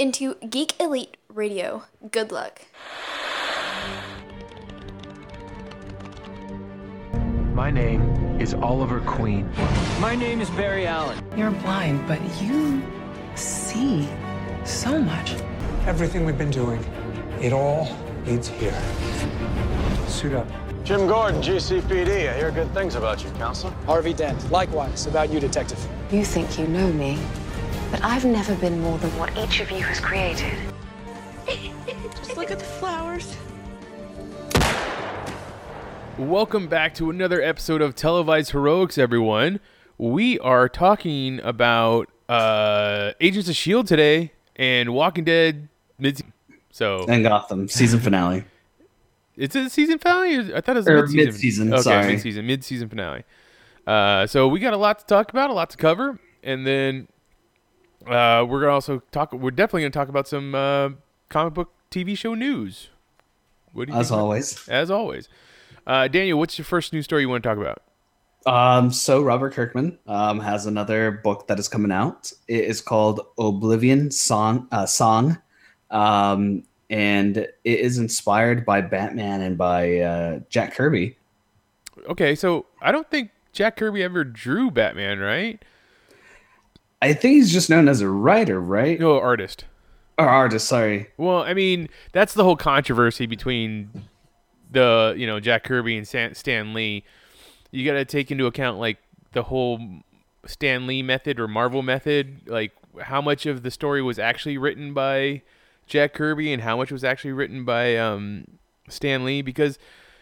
into Geek Elite Radio. Good luck. My name is Oliver Queen. My name is Barry Allen. You're blind, but you see so much. Everything we've been doing, it all leads here. Suit up. Jim Gordon, GCPD. I hear good things about you, Counselor. Harvey Dent. Likewise, about you, Detective. You think you know me, but I've never been more than what each of you has created. Just look at the flowers. Welcome back to another episode of Televised Heroics, everyone. We are talking about uh, Agents of Shield today and Walking Dead mid. So and Gotham season finale. It's a season finale. I thought it was Or mid-season. mid-season, Okay, sorry. mid-season, mid-season finale. Uh, so we got a lot to talk about, a lot to cover, and then uh, we're gonna also talk. We're definitely gonna talk about some uh, comic book TV show news. What do you As always. As always. Uh, Daniel, what's your first news story you want to talk about? Um, so Robert Kirkman um, has another book that is coming out. It is called Oblivion Song. Uh, Song, um, and it is inspired by Batman and by uh, Jack Kirby. Okay, so I don't think Jack Kirby ever drew Batman, right? I think he's just known as a writer, right? No, artist. Or artist. Sorry. Well, I mean, that's the whole controversy between the you know Jack Kirby and Stan, Stan Lee. You got to take into account like the whole Stan Lee method or Marvel method, like how much of the story was actually written by Jack Kirby and how much was actually written by um, Stan Lee because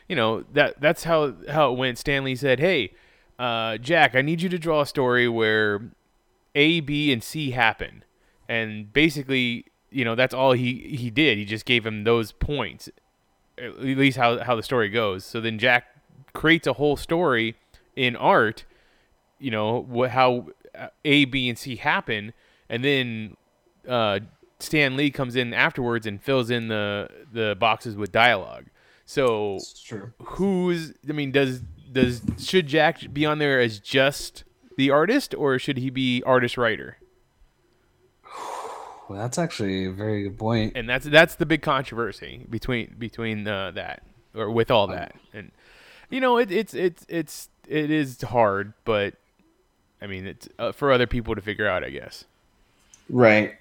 you know that that's how how it went. Stan Lee said, "Hey, uh, Jack, I need you to draw a story where A, B, and C happen," and basically, you know, that's all he he did. He just gave him those points, at least how how the story goes. So then Jack creates a whole story in art, you know, what how A, B, and C happen, and then uh, Stan Lee comes in afterwards and fills in the the boxes with dialogue. So true. who's I mean, does does should Jack be on there as just the artist, or should he be artist writer? Well, that's actually a very good point. and that's that's the big controversy between between uh, that or with all that and you know it, it's it's it's it is hard but i mean it's uh, for other people to figure out i guess Right.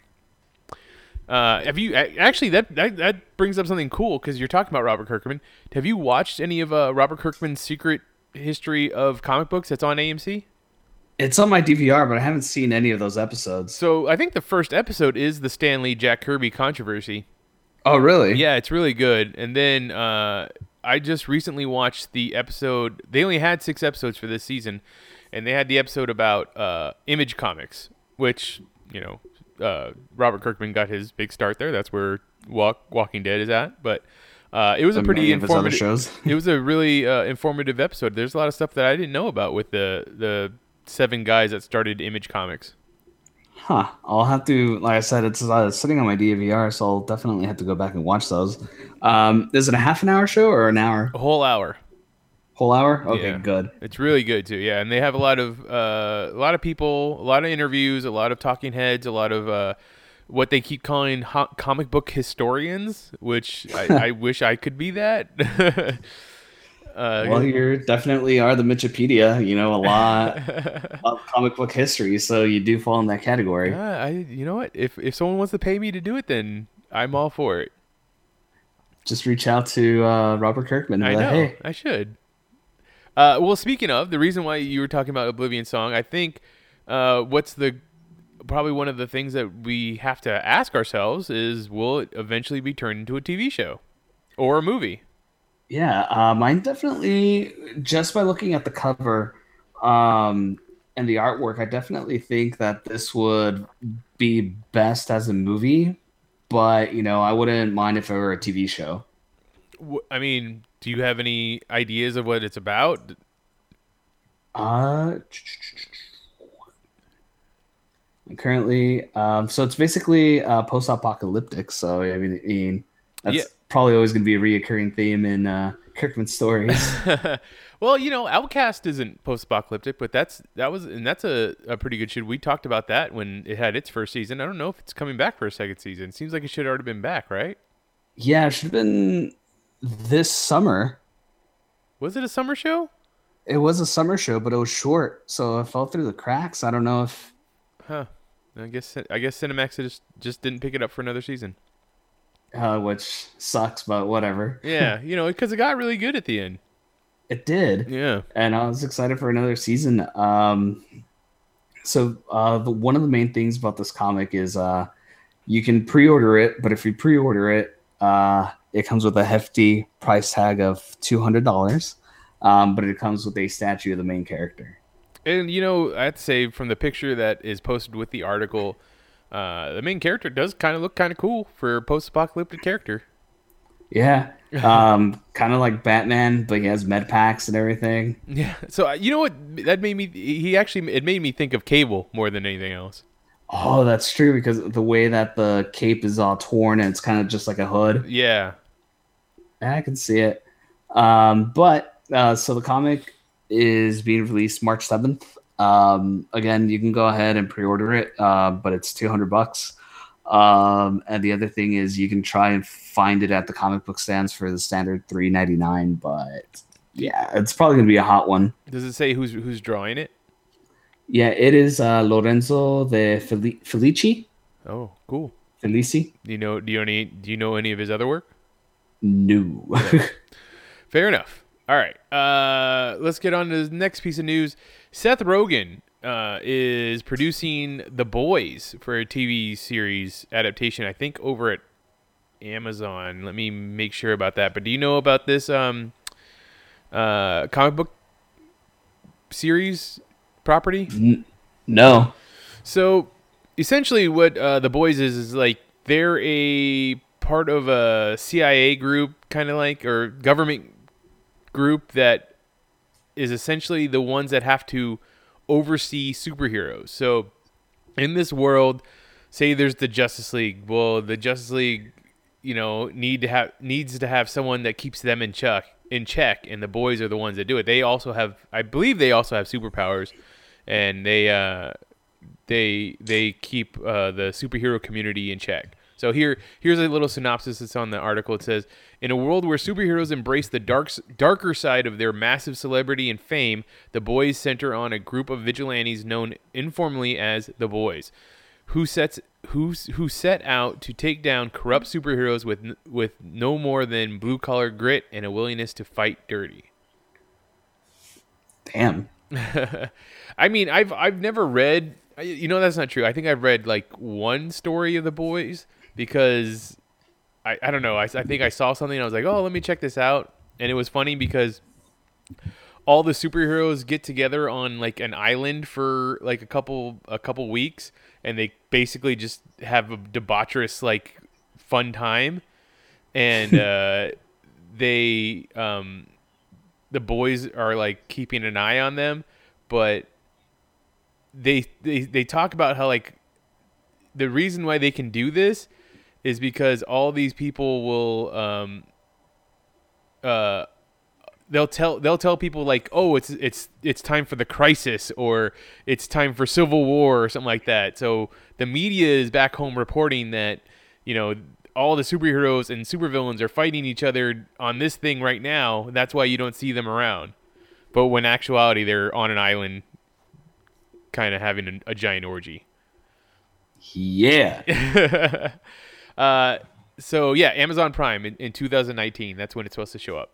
uh, have you actually that that, that brings up something cool because you're talking about robert kirkman have you watched any of uh, robert kirkman's secret history of comic books that's on amc It's on my DVR, but I haven't seen any of those episodes. so i think the first episode is the stan lee jack kirby controversy Oh, really? Yeah, it's really good. And then uh, I just recently watched the episode. They only had six episodes for this season, and they had the episode about uh, Image Comics, which you know uh, Robert Kirkman got his big start there. That's where Walk, Walking Dead is at. But uh, it was a And pretty many of his other informative. shows. it was a really uh, informative episode. There's a lot of stuff that I didn't know about with the the seven guys that started Image Comics. Huh. I'll have to, like I said, it's uh, sitting on my DVR, so I'll definitely have to go back and watch those. Um, is it a half an hour show or an hour? A whole hour. Whole hour? Okay, Yeah. good. It's really good too. Yeah, and they have a lot of uh, a lot of people, a lot of interviews, a lot of talking heads, a lot of uh, what they keep calling ho- comic book historians, which I, I wish I could be that. uh, Well, you definitely are the Mitchipedia. You know a lot of comic book history, so you do fall in that category. yeah, I you know what? If if someone wants to pay me to do it, then I'm all for it. Just reach out to uh, Robert Kirkman. I know. like, hey, I should. Uh, well, speaking of the reason why you were talking about Oblivion Song, I think uh, what's the probably one of the things that we have to ask ourselves is will it eventually be turned into a TV show or a movie? Yeah, uh, mine definitely. Just by looking at the cover um, and the artwork, I definitely think that this would be best as a movie. But you know, I wouldn't mind if it were a TV show. I mean, do you have any ideas of what it's about? Uh, currently, um, so it's basically uh, post-apocalyptic. So I mean, I mean that's Yeah. Probably always going to be a reoccurring theme in uh, Kirkman stories. Well, you know, Outcast isn't post-apocalyptic, but that's that was and that's a, a pretty good show. We talked about that when it had its first season. I don't know if it's coming back for a second season. Seems like it should have already been back, right? Yeah, it should have been this summer. Was it a summer show? It was a summer show, but it was short, so it fell through the cracks. I don't know if Huh. I guess I guess Cinemax just just didn't pick it up for another season. Uh, which sucks, but whatever. Yeah, you know, because it got really good at the end. It did. Yeah. and I was excited for another season. Um, so uh, the, one of the main things about this comic is uh, you can pre-order it, but if you pre-order it, uh, it comes with a hefty price tag of two hundred dollars. Um, but it comes with a statue of the main character. And you know, I'd say from the picture that is posted with the article, uh, the main character does kind of look kind of cool for a post-apocalyptic character. Yeah, um, kind of like Batman, but he has med packs and everything. Yeah. So uh, you know what? That made me. He actually it made me think of Cable more than anything else. Oh, that's true because the way that the cape is all torn and it's kind of just like a hood. Yeah. I can see it. Um, but uh, so the comic is being released March seventh. Um, again, you can go ahead and pre-order it, uh, but it's two hundred bucks. Um, and the other thing is you can try and find it at the comic book stands for the standard three ninety nine. But yeah, it's probably gonna be a hot one. Does it say who's who's drawing it? Yeah, it is uh, Lorenzo de Feli- Felici. Oh, cool. Felici? Do you know? Do you any? Do you know any of his other work? No. Fair enough. All right. Uh, let's get on to the next piece of news. Seth Rogen uh, is producing The Boys for a TV series adaptation. I think over at Amazon. Let me make sure about that. But do you know about this um, uh, comic book series property? No. So essentially, what uh, the boys is is like they're a part of a CIA group, kind of like or government group that is essentially the ones that have to oversee superheroes. So in this world, say there's the Justice League. Well, the Justice League, you know, need to have needs to have someone that keeps them in check in check, and the boys are the ones that do it. They also have, I believe, they also have superpowers, and they uh, they they keep uh, the superhero community in check. So here here's a little synopsis that's on the article. It says, "In a world where superheroes embrace the dark darker side of their massive celebrity and fame, the boys center on a group of vigilantes known informally as the Boys." Who sets who who set out to take down corrupt superheroes with with no more than blue collar grit and a willingness to fight dirty. Damn. I mean, I've I've never read. You know, that's not true. I think I've read like one story of the boys because I I don't know. I, I think I saw something. And I was like, oh, let me check this out, and it was funny because all the superheroes get together on like an island for like a couple a couple weeks, and they basically just have a debaucherous like fun time, and uh, they um the boys are like keeping an eye on them, but they they they talk about how like the reason why they can do this is because all these people will um uh they'll tell they'll tell people like oh it's it's it's time for the crisis or it's time for civil war or something like that. So the media is back home reporting that you know all the superheroes and supervillains are fighting each other on this thing right now. That's why you don't see them around. But when actuality they're on an island kind of having a, a giant orgy. Yeah. uh so yeah amazon prime in, in 2019 that's when it's supposed to show up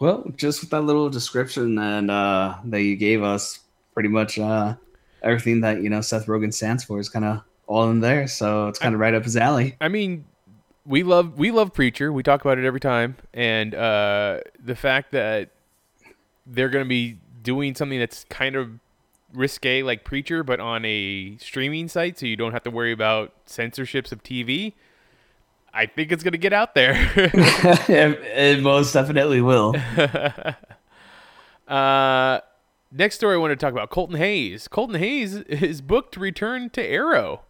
Well, just with that little description and uh, that you gave us, pretty much uh, everything that you know Seth Rogen stands for is kind of all in there. So it's kind of right up his alley. I mean, we love we love Preacher. We talk about it every time, and uh, the fact that they're going to be doing something that's kind of risque like Preacher, but on a streaming site, so you don't have to worry about censorships of TV. I think it's going to get out there. it, it most definitely will. uh, next story I want to talk about Colton Haynes. Colton Haynes is booked to return to Arrow.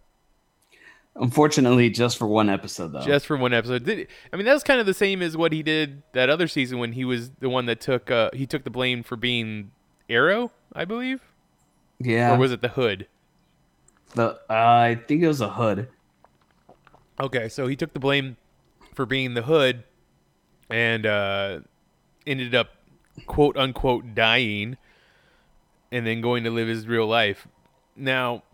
Unfortunately, just for one episode though. just for one episode. Did, I mean, that was kind of the same as what he did that other season when he was the one that took uh, he took the blame for being Arrow, I believe, yeah. or was it the Hood? the? Uh, I think it was a hood. Okay, so he took the blame for being the Hood, and uh, ended up quote unquote dying, and then going to live his real life. Now,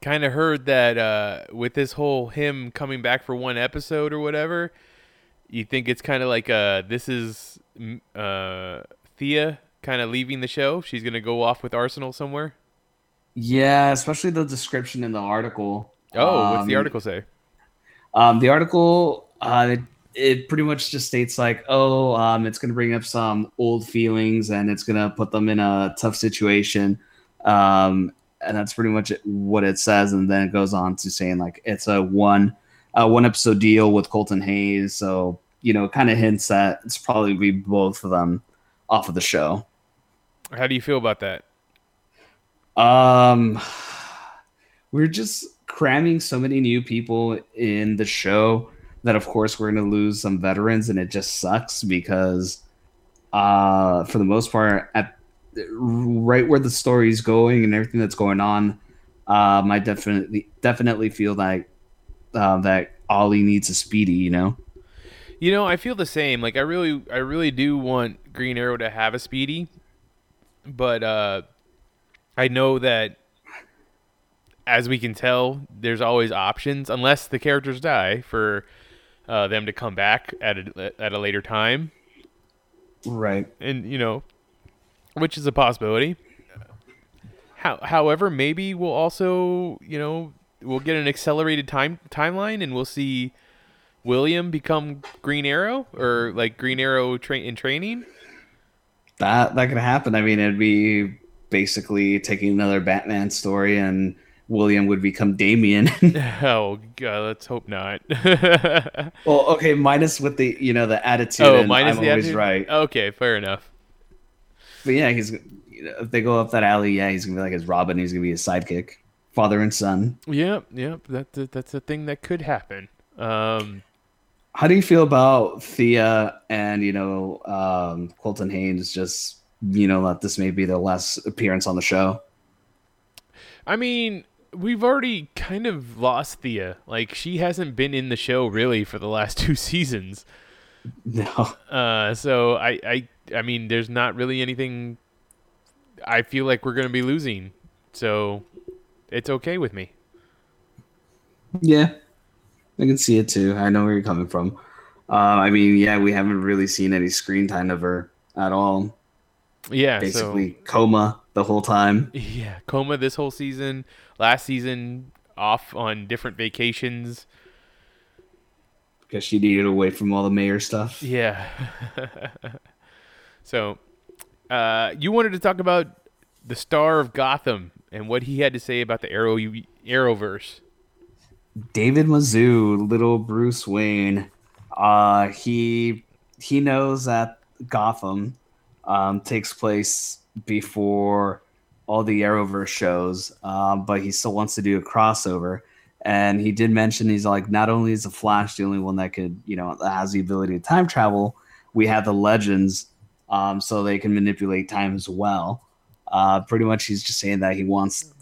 kind of heard that uh, with this whole him coming back for one episode or whatever, you think it's kind of like uh, this is uh, Thea kind of leaving the show. She's gonna go off with Arsenal somewhere. Yeah, especially the description in the article. Oh, what's the Um, article say? Um, the article, uh, it, it pretty much just states like, oh, um, it's going to bring up some old feelings and it's going to put them in a tough situation. Um, and that's pretty much what it says. And then it goes on to saying like it's a one, uh, one episode deal with Colton Haynes. So you know, kind of hints that it's probably be both of them off of the show. How do you feel about that? Um, we're just cramming so many new people in the show that, of course, we're going to lose some veterans, and it just sucks because, uh, for the most part, at right where the story's going and everything that's going on, um, I definitely definitely feel like uh, that Ollie needs a speedy. You know. You know, I feel the same. Like I really I really do want Green Arrow to have a speedy. But uh I know that as we can tell, there's always options unless the characters die for uh, them to come back at a at a later time. Right. And you know, which is a possibility. How, however, maybe we'll also, you know, we'll get an accelerated time timeline and we'll see William become Green Arrow or like Green Arrow tra- in training. That that could happen. I mean, it'd be basically taking another Batman story, and William would become Damian. oh god, let's hope not. well, okay, minus with the you know the attitude. oh, and minus I'm the always attitude? right. Okay, fair enough. But yeah, he's you know, if they go up that alley, yeah, he's gonna be like his Robin. He's gonna be his sidekick, father and son. Yep, yep. That, that that's a thing that could happen. Um, How do you feel about Thea and you know um, Colton Haynes? Just you know that this may be their last appearance on the show. I mean, we've already kind of lost Thea. Like she hasn't been in the show really for the last two seasons. No. Uh, so I, I, I mean, there's not really anything. I feel like we're gonna be losing, so it's okay with me. Yeah, I can see it too. I know where you're coming from. Uh, I mean, yeah, we haven't really seen any screen time of her at all. Yeah, Basically, coma the whole time. Yeah, coma this whole season. Last season, off on different vacations. Because she needed away from all the mayor stuff. Yeah. so, uh, you wanted to talk about the star of Gotham and what he had to say about the Arrow Arrowverse. David Mazouz, little Bruce Wayne. Uh, he he knows that Gotham um, takes place before all the Arrowverse shows, um, but he still wants to do a crossover. And he did mention he's like, not only is the Flash the only one that could, you know, that has the ability to time travel, we have the Legends, um, so they can manipulate time as well. Uh, pretty much, he's just saying that he wants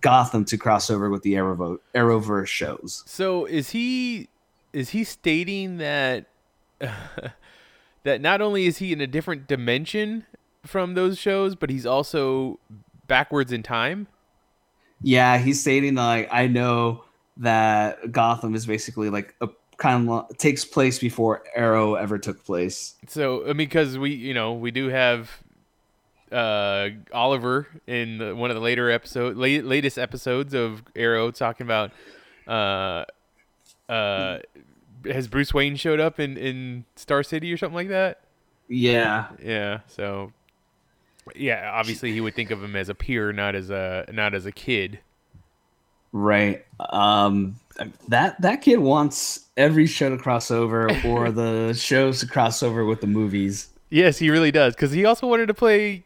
Gotham to cross over with the Arrow Arrowverse shows. So is he is he stating that that not only is he in a different dimension from those shows, but he's also backwards in time? Yeah, he's stating like I know that Gotham is basically like a kind of takes place before Arrow ever took place. So I mean, because we you know we do have uh, Oliver in the, one of the later episode, late, latest episodes of Arrow, talking about uh, uh, has Bruce Wayne showed up in in Star City or something like that? Yeah, yeah. So yeah, obviously he would think of him as a peer, not as a not as a kid. Right. Um, that that kid wants every show to cross over or the shows to cross over with the movies. Yes, he really does. Because he also wanted to play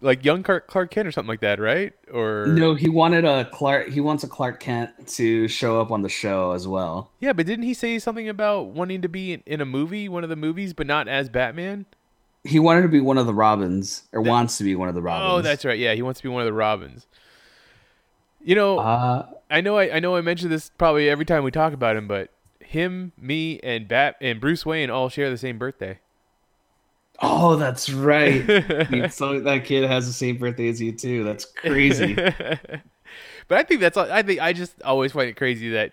like young Clark, Clark Kent or something like that, right? Or No, he wanted a Clark. He wants a Clark Kent to show up on the show as well. Yeah, but didn't he say something about wanting to be in, in a movie, one of the movies, but not as Batman? He wanted to be one of the Robins, or wants to be one of the Robins. Oh, that's right. Yeah, he wants to be one of the Robins. You know, Uh, I know I, I know I mention this probably every time we talk about him, but him, me, and Bat and Bruce Wayne all share the same birthday. oh, that's right. So that kid has the same birthday as you too. That's crazy. but I think that's I think I just always find it crazy that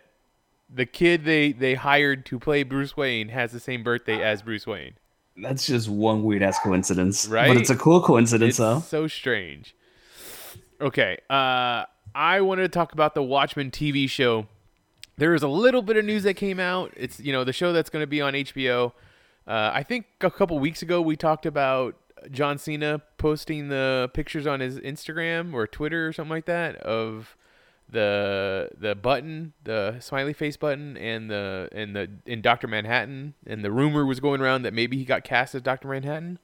the kid they they hired to play Bruce Wayne has the same birthday as Bruce Wayne. That's just one weird ass coincidence, Right? But it's a cool coincidence, It's though. so strange. Okay, uh, I wanted to talk about the Watchmen TV show. There is a little bit of news that came out. It's you know the show that's going to be on HBO. Uh, I think a couple weeks ago we talked about John Cena posting the pictures on his Instagram or Twitter or something like that of the the button, the smiley face button, and the and the in Doctor Manhattan, and the rumor was going around that maybe he got cast as Doctor Manhattan.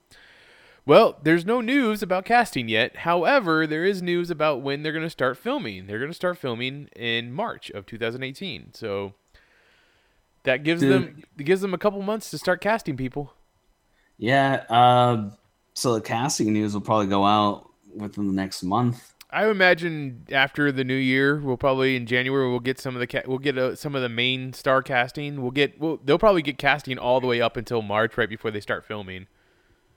Well, there's no news about casting yet. However, there is news about when they're going to start filming. They're going to start filming in March of 2018. So that gives Dude. them gives them a couple months to start casting people. Yeah. Uh, so the casting news will probably go out within the next month. I imagine after the new year, we'll probably in January we'll get some of the ca- we'll get uh, some of the main star casting. We'll get we'll, they'll probably get casting all the way up until March, right before they start filming.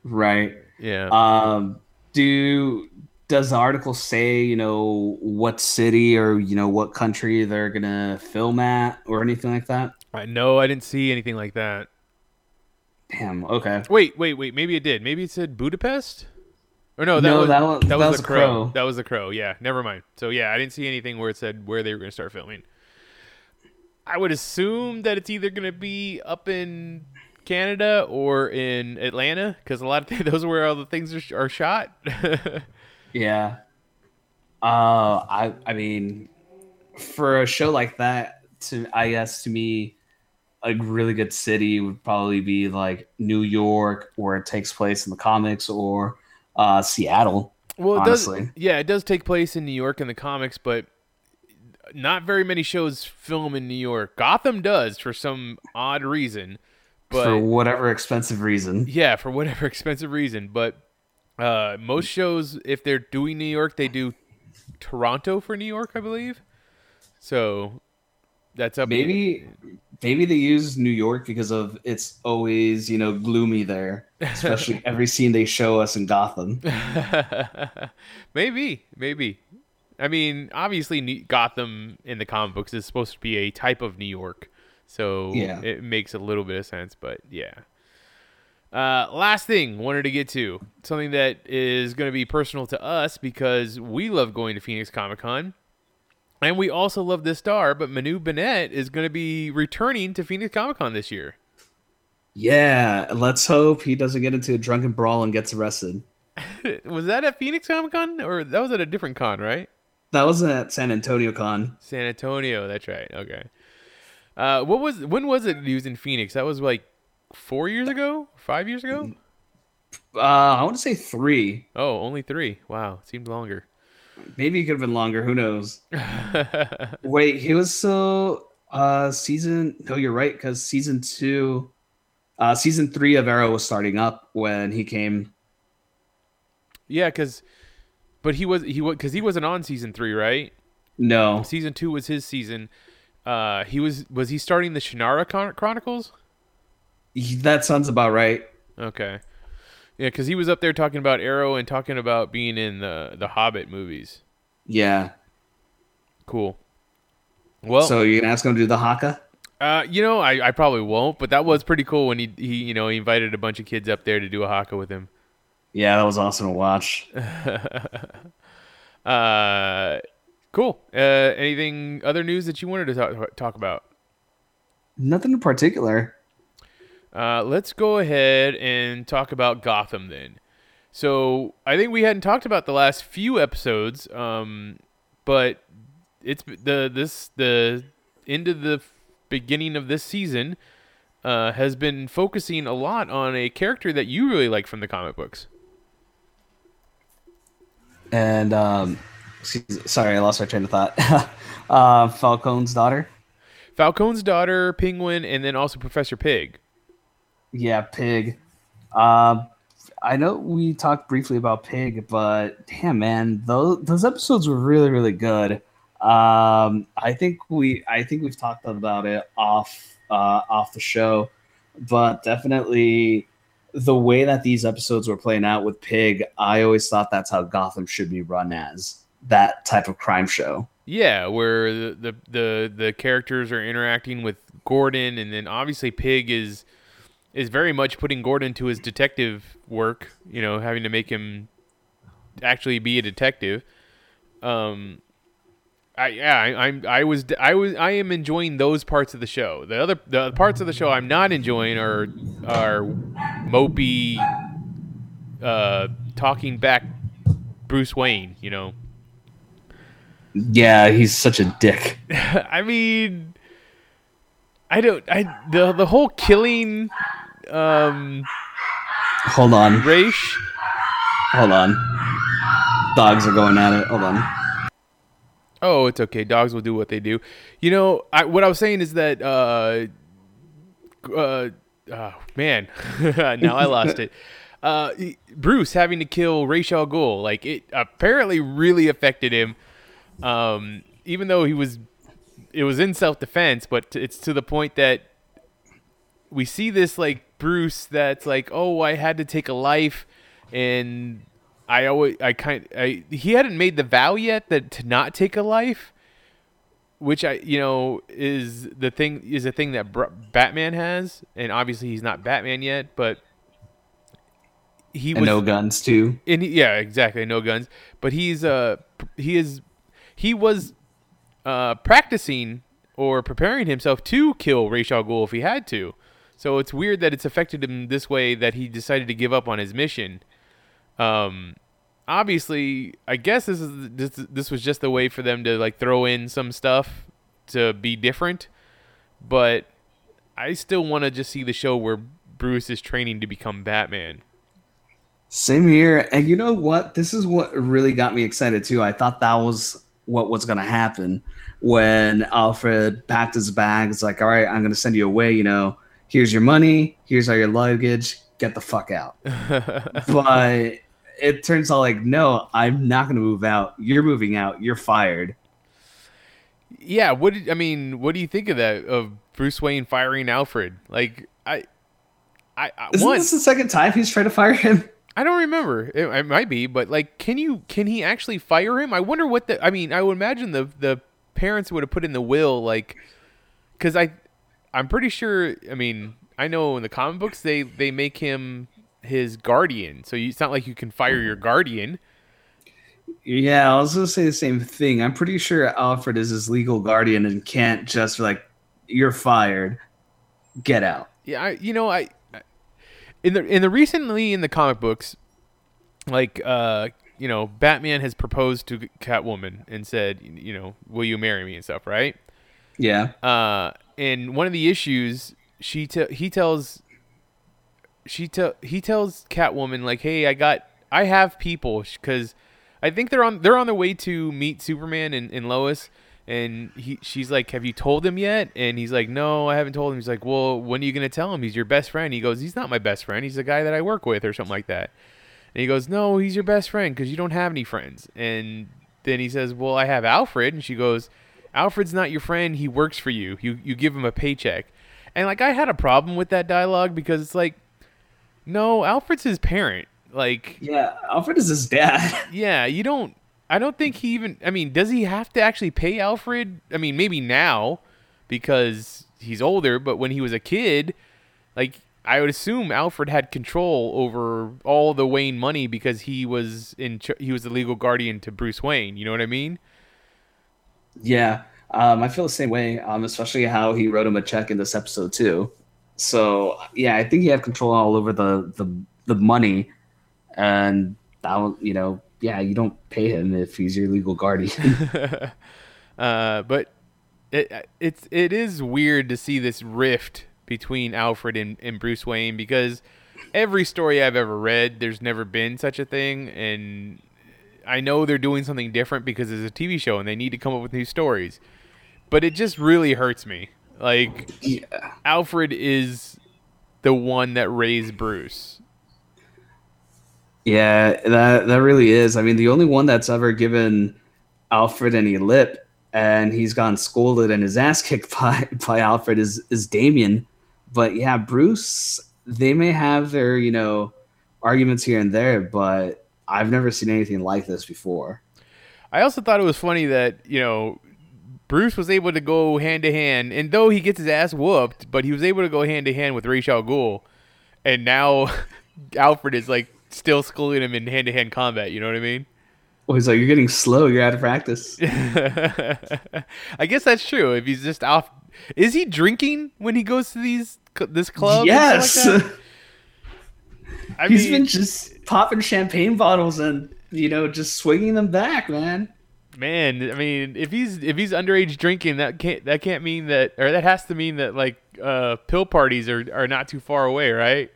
Right. Yeah. Um, do does the article say you know what city or you know what country they're gonna film at or anything like that? I know I didn't see anything like that. Damn. Okay. Wait, wait, wait. Maybe it did. Maybe it said Budapest. Or no, that No, was that was- that that was was the a crow. crow. That was the crow. Yeah, never mind. So yeah, I didn't see anything where it said where they were going to start filming. I would assume that it's either going to be up in Canada or in Atlanta because a lot of th- those are where all the things are, sh- are shot. Yeah. Uh, I I mean, for a show like that, to I guess to me, a really good city would probably be like New York, where it takes place in the comics, or uh, Seattle. Well, it honestly. does. Yeah, it does take place in New York in the comics, but not very many shows film in New York. Gotham does for some odd reason, but for whatever expensive reason. yeah, for whatever expensive reason. But uh, most shows, if they're doing New York, they do Toronto for New York, I believe. So that's up. Maybe maybe they use New York because of it's always you know gloomy there, especially every scene they show us in Gotham. maybe, maybe. I mean, obviously, New- Gotham in the comic books is supposed to be a type of New York, so Yeah. it makes a little bit of sense. But yeah. Uh, last thing wanted to get to something that is going to be personal to us because we love going to Phoenix Comic Con, and we also love this star. But Manu Bennett is going to be returning to Phoenix Comic Con this year. Yeah, let's hope he doesn't get into a drunken brawl and gets arrested. was that at Phoenix Comic Con or that was at a different con, right? That was at San Antonio Con. San Antonio. That's right. Okay. Uh, what was when was it used in Phoenix? That was like four years ago, five years ago. Uh, I want to say three. Oh, only three. Wow, seemed longer. Maybe it could have been longer. Who knows? Wait, he was so uh season. No, you're right because season two, uh, season three of Arrow was starting up when he came. yeah, because, but he was he was because he wasn't on season three, right? No, Season two was his season. Uh, he was was he starting the Shannara Chron- Chronicles? he- that sounds about right. Okay. Yeah, because he was up there talking about Arrow and talking about being in the the Hobbit movies. Yeah. Cool. Well, so you're gonna ask him to do the Haka? Uh, you know, I, I probably won't, but that was pretty cool when he, he you know he invited a bunch of kids up there to do a haka with him. Yeah, that was awesome to watch. Uh, cool. Uh, anything other news that you wanted to talk, talk about? Nothing in particular. Uh, let's go ahead and talk about Gotham then. So I think we hadn't talked about the last few episodes, um, but it's the this the end of the beginning of this season uh, has been focusing a lot on a character that you really like from the comic books. and um, excuse- sorry, I lost my train of thought. uh, Falcone's daughter. Falcone's daughter, Penguin, and then also Professor Pig. Yeah, Pig. Um, I know we talked briefly about Pig, but damn man, those those episodes were really really good. Um, I think we I think we've talked about it off uh, off the show, but definitely the way that these episodes were playing out with Pig, I always thought that's how Gotham should be run as that type of crime show. Yeah, where the, the the the characters are interacting with Gordon, and then obviously Pig is is very much putting Gordon to his detective work. You know, having to make him actually be a detective. Um, I yeah, I, I'm I was I was I am enjoying those parts of the show. The other the parts of the show I'm not enjoying are are mopey, uh, talking back Bruce Wayne. You know. Yeah, he's such a dick. I mean, I don't. I the the whole killing, um, Hold on, Raish. hold on. Dogs are going at it. Hold on. Oh, it's okay. Dogs will do what they do. You know, I, what I was saying is that, uh, uh, oh, man, now I lost it. Uh, Bruce having to kill Ra's al Ghul, like it apparently really affected him. Um, even though he was, it was in self defense, but it's to the point that we see this like Bruce that's like, oh, I had to take a life, and I always, I kind, I he hadn't made the vow yet that to not take a life, which I, you know, is the thing is a thing that Br- Batman has, and obviously he's not Batman yet, but he And was no guns too. and he, yeah, exactly, no guns. But he's uh he is he was uh practicing or preparing himself to kill Ra's al Ghul if he had to. So it's weird that it's affected him this way that he decided to give up on his mission. Um obviously, I guess this is this this was just a way for them to like throw in some stuff to be different. But I still want to just see the show where Bruce is training to become Batman. Same here. And you know what? This is what really got me excited too. I thought that was what was going to happen when Alfred packed his bags. Like, all right, I'm going to send you away. You know, here's your money. Here's all your luggage. Get the fuck out. but it turns out like, no, I'm not going to move out. You're moving out. You're fired. Yeah, what did I mean? What do you think of that? Of Bruce Wayne firing Alfred? Like, I, I, I Isn't one, this the second time he's tried to fire him? I don't remember. It, it might be, but like, can you can he actually fire him? I wonder what the. I mean, I would imagine the the parents would have put in the will, like, because I, I'm pretty sure. I mean, I know in the comic books they they make him his guardian, so you, it's not like you can fire your guardian. Yeah, I was gonna say the same thing. I'm pretty sure Alfred is his legal guardian and can't just like, "You're fired, get out." Yeah, I, you know, I I- in the in the recently in the comic books, like uh, you know, Batman has proposed to Catwoman and said, you know, will you marry me and stuff, right? Yeah, Uh, and one of the issues she te- he tells she te- he tells Catwoman like, hey, I got I have people because I think they're on they're on their way to meet Superman and, and Lois. And he, she's like, "Have you told him yet?" And he's like, "No, I haven't told him." He's like, "Well, when are you gonna tell him? He's your best friend." He goes, "He's not my best friend. He's the guy that I work with, or something like that." And he goes, "No, he's your best friend because you don't have any friends." And then he says, "Well, I have Alfred." And she goes, "Alfred's not your friend. He works for you. You you give him a paycheck." And like I had a problem with that dialogue because it's like, no, Alfred's his parent. Like, yeah. Alfred is his dad. yeah, you don't. I don't think he even. I mean, does he have to actually pay Alfred? I mean, maybe now because he's older, but when he was a kid, like I would assume Alfred had control over all the Wayne money because he was in. ch- He was the legal guardian to Bruce Wayne. You know what I mean? Yeah, um, I feel the same way. Um, especially how he wrote him a check in this episode too. So yeah, I think he had control all over the the the money, and that you know, yeah, you don't pay him if he's your legal guardian. Uh, but it it's it is weird to see this rift between Alfred and, and Bruce Wayne because every story I've ever read, there's never been such a thing, and I know they're doing something different because it's a TV show and they need to come up with new stories. But it just really hurts me. Like Yeah. Alfred is the one that raised Bruce. Yeah, that that really is. I mean, the only one that's ever given Alfred any lip and he's gotten scolded and his ass kicked by by Alfred is is Damian. But yeah, Bruce, they may have their, you know, arguments here and there, but I've never seen anything like this before. I also thought it was funny that, you know, Bruce was able to go hand to hand, and though he gets his ass whooped, but he was able to go hand to hand with Ra's al Ghul, and now Alfred is like still schooling him in hand to hand combat. You know what I mean? Well, he's like, You're getting slow, you're out of practice. I guess that's true. If he's just off, is he drinking when he goes to these this club? yes. like? I He's mean, been just popping champagne bottles and, you know, just swinging them back, man. man. I mean, if he's if he's underage drinking, that can't that can't mean that, or that has to mean that like uh, pill parties are are not too far away, right?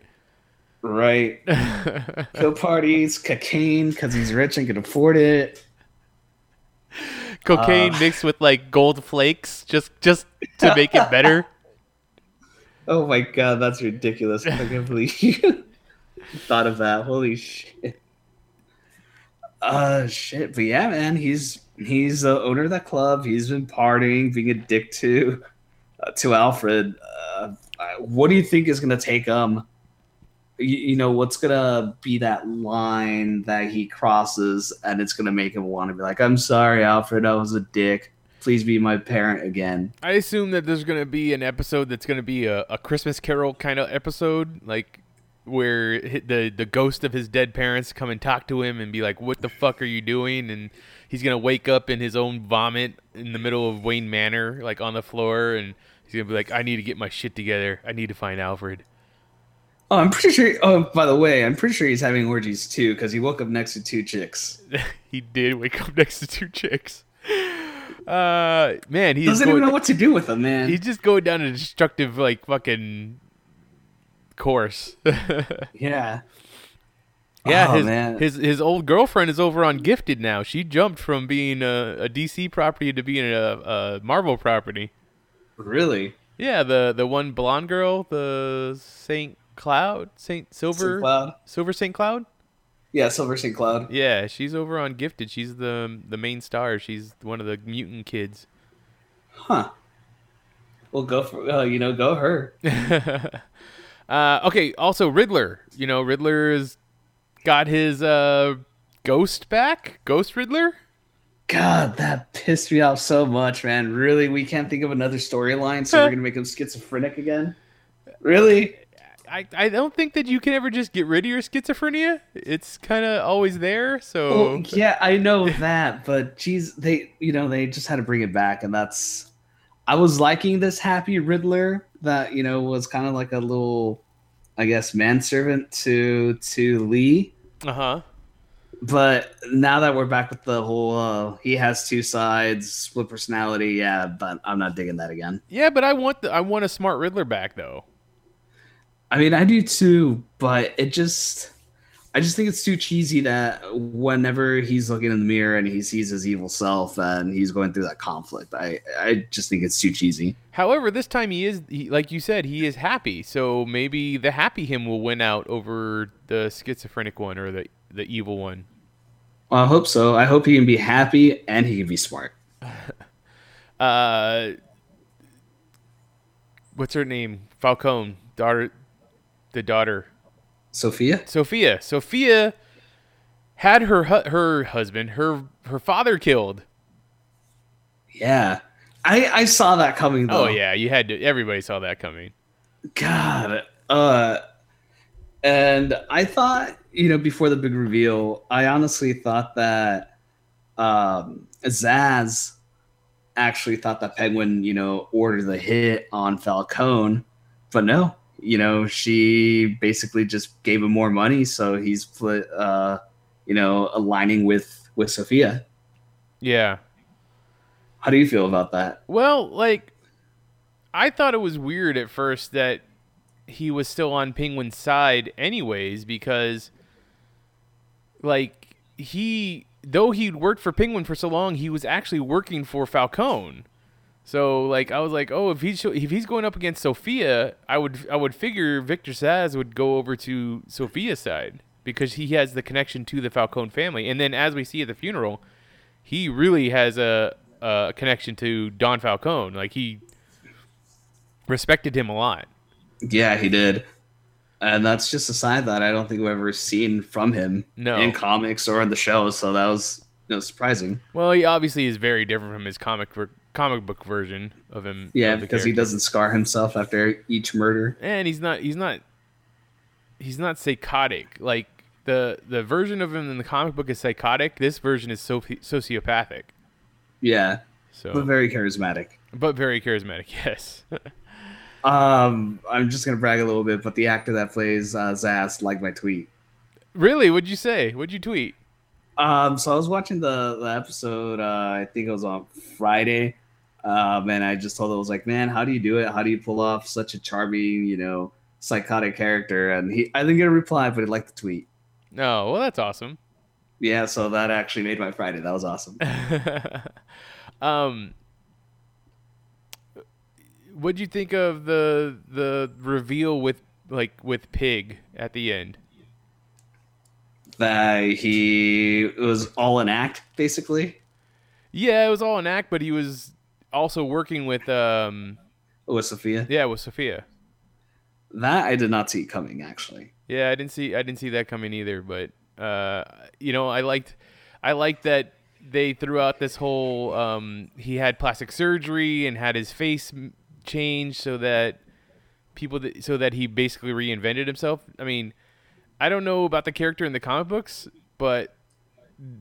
Right. Pill parties, cocaine, because he's rich and can afford it. Cocaine Uh. mixed with like gold flakes, just just to make it better. Oh my god, that's ridiculous. I can't believe you thought of that. Holy shit. Uh shit. But yeah, man, he's he's the owner of that club. He's been partying, being a dick to uh, to Alfred. Uh, what do you think is gonna take him? You, you know, what's gonna be that line that he crosses and it's gonna make him want to be like, I'm sorry, Alfred, I was a dick. Please be my parent again. I assume that there's gonna be an episode that's gonna be a, a Christmas Carol kind of episode, like where the the ghost of his dead parents come and talk to him and be like, "What the fuck are you doing?" And he's gonna wake up in his own vomit in the middle of Wayne Manor, like on the floor, and he's gonna be like, "I need to get my shit together. I need to find Alfred." Oh, I'm pretty sure. Oh, by the way, I'm pretty sure he's having orgies too because he woke up next to two chicks. he did wake up next to two chicks. Uh, man, he Doesn't going, even know what to do with them, man. he's just going down a destructive like fucking course. yeah. Yeah, Oh, his, man. his his old girlfriend is over on Gifted now. She jumped from being a, a DC property to being a, a Marvel property. Really? Yeah, the the one blonde girl, the Saint Cloud, Saint Silver, Saint Cloud? Silver Saint Cloud. Yeah, Silver St. Cloud. Yeah, she's over on Gifted. She's the the main star. She's one of the mutant kids. Huh. Well, go for uh, you know, go her. uh, okay. Also, Riddler. You know, Riddler's got his uh, ghost back. Ghost Riddler. God, that pissed me off so much, man. Really, we can't think of another storyline, so we're gonna make him schizophrenic again. Really? I, I don't think that you can ever just get rid of your schizophrenia. It's kind of always there. So Well, yeah, I know that, but geez, they you know they just had to bring it back, and that's. I was liking this happy Riddler that you know was kind of like a little, I guess, manservant to to Lee. uh huh. But now that we're back with the whole, uh, he has two sides, split personality. Yeah, but I'm not digging that again. Yeah, but I want the I want a smart Riddler back though. I mean, I do too, but it just, I just think it's too cheesy that whenever he's looking in the mirror and he sees his evil self and he's going through that conflict, I, I just think it's too cheesy. However, this time he is he, like you said, he is happy. So maybe the happy him will win out over the schizophrenic one or the the evil one. Well, I hope so. I hope he can be happy and he can be smart. Uh, what's her name? Falcone, daughter, the daughter. Sophia? Sophia. Sophia had her hu- her husband, her her father killed. Yeah. I, I saw that coming though. Oh yeah, you had to. Everybody saw that coming. God. Uh and I thought, you know, before the big reveal, I honestly thought that um Zsasz actually thought that Penguin, you know, ordered the hit on Falcone, but no, you know, she basically just gave him more money, so he's uh, you know, aligning with with Sophia. Yeah. How do you feel about that? Well, like, I thought it was weird at first that he was still on Penguin's side, anyways, because, like, he though he'd worked for Penguin for so long, he was actually working for Falcone. So like I was like, oh, if he's if he's going up against Sophia, I would I would figure Victor Zsasz would go over to Sophia's side because he has the connection to the Falcone family. And then as we see at the funeral, he really has a, a connection to Don Falcone. Like he respected him a lot. Yeah, he did. And that's just a side that I don't think we've ever seen from him No. in comics or in the show. So that was you know, surprising. Well, he obviously is very different from his comic comic book version of him. Yeah, of because he doesn't scar himself after each murder. and he's not he's not he's not psychotic like the the version of him in the comic book is psychotic this version is soci- sociopathic Yeah, so but very charismatic. but very charismatic yes Um, I'm just gonna brag a little bit, but the actor that plays uh, Zsasz liked my tweet. really what'd you say what'd you tweet Um, so I was watching the the episode. Uh, I think it was on Friday. Um, and I just told him, I was like, man, how do you do it? How do you pull off such a charming, you know, psychotic character? And he, I didn't get a reply, but he liked the tweet. no well that's awesome Yeah, so that actually made my Friday. That was awesome. um what'd you think of the the reveal with like with pig at the end that he it was all an act, basically. yeah it was all an act but he was also working with um With Sophia. yeah with sophia That I did not see coming, actually. Yeah, I didn't see I didn't see that coming either, but uh, you know, I liked I liked that they threw out this whole um, he had plastic surgery and had his face changed so that people that, so that he basically reinvented himself. I mean, I don't know about the character in the comic books, but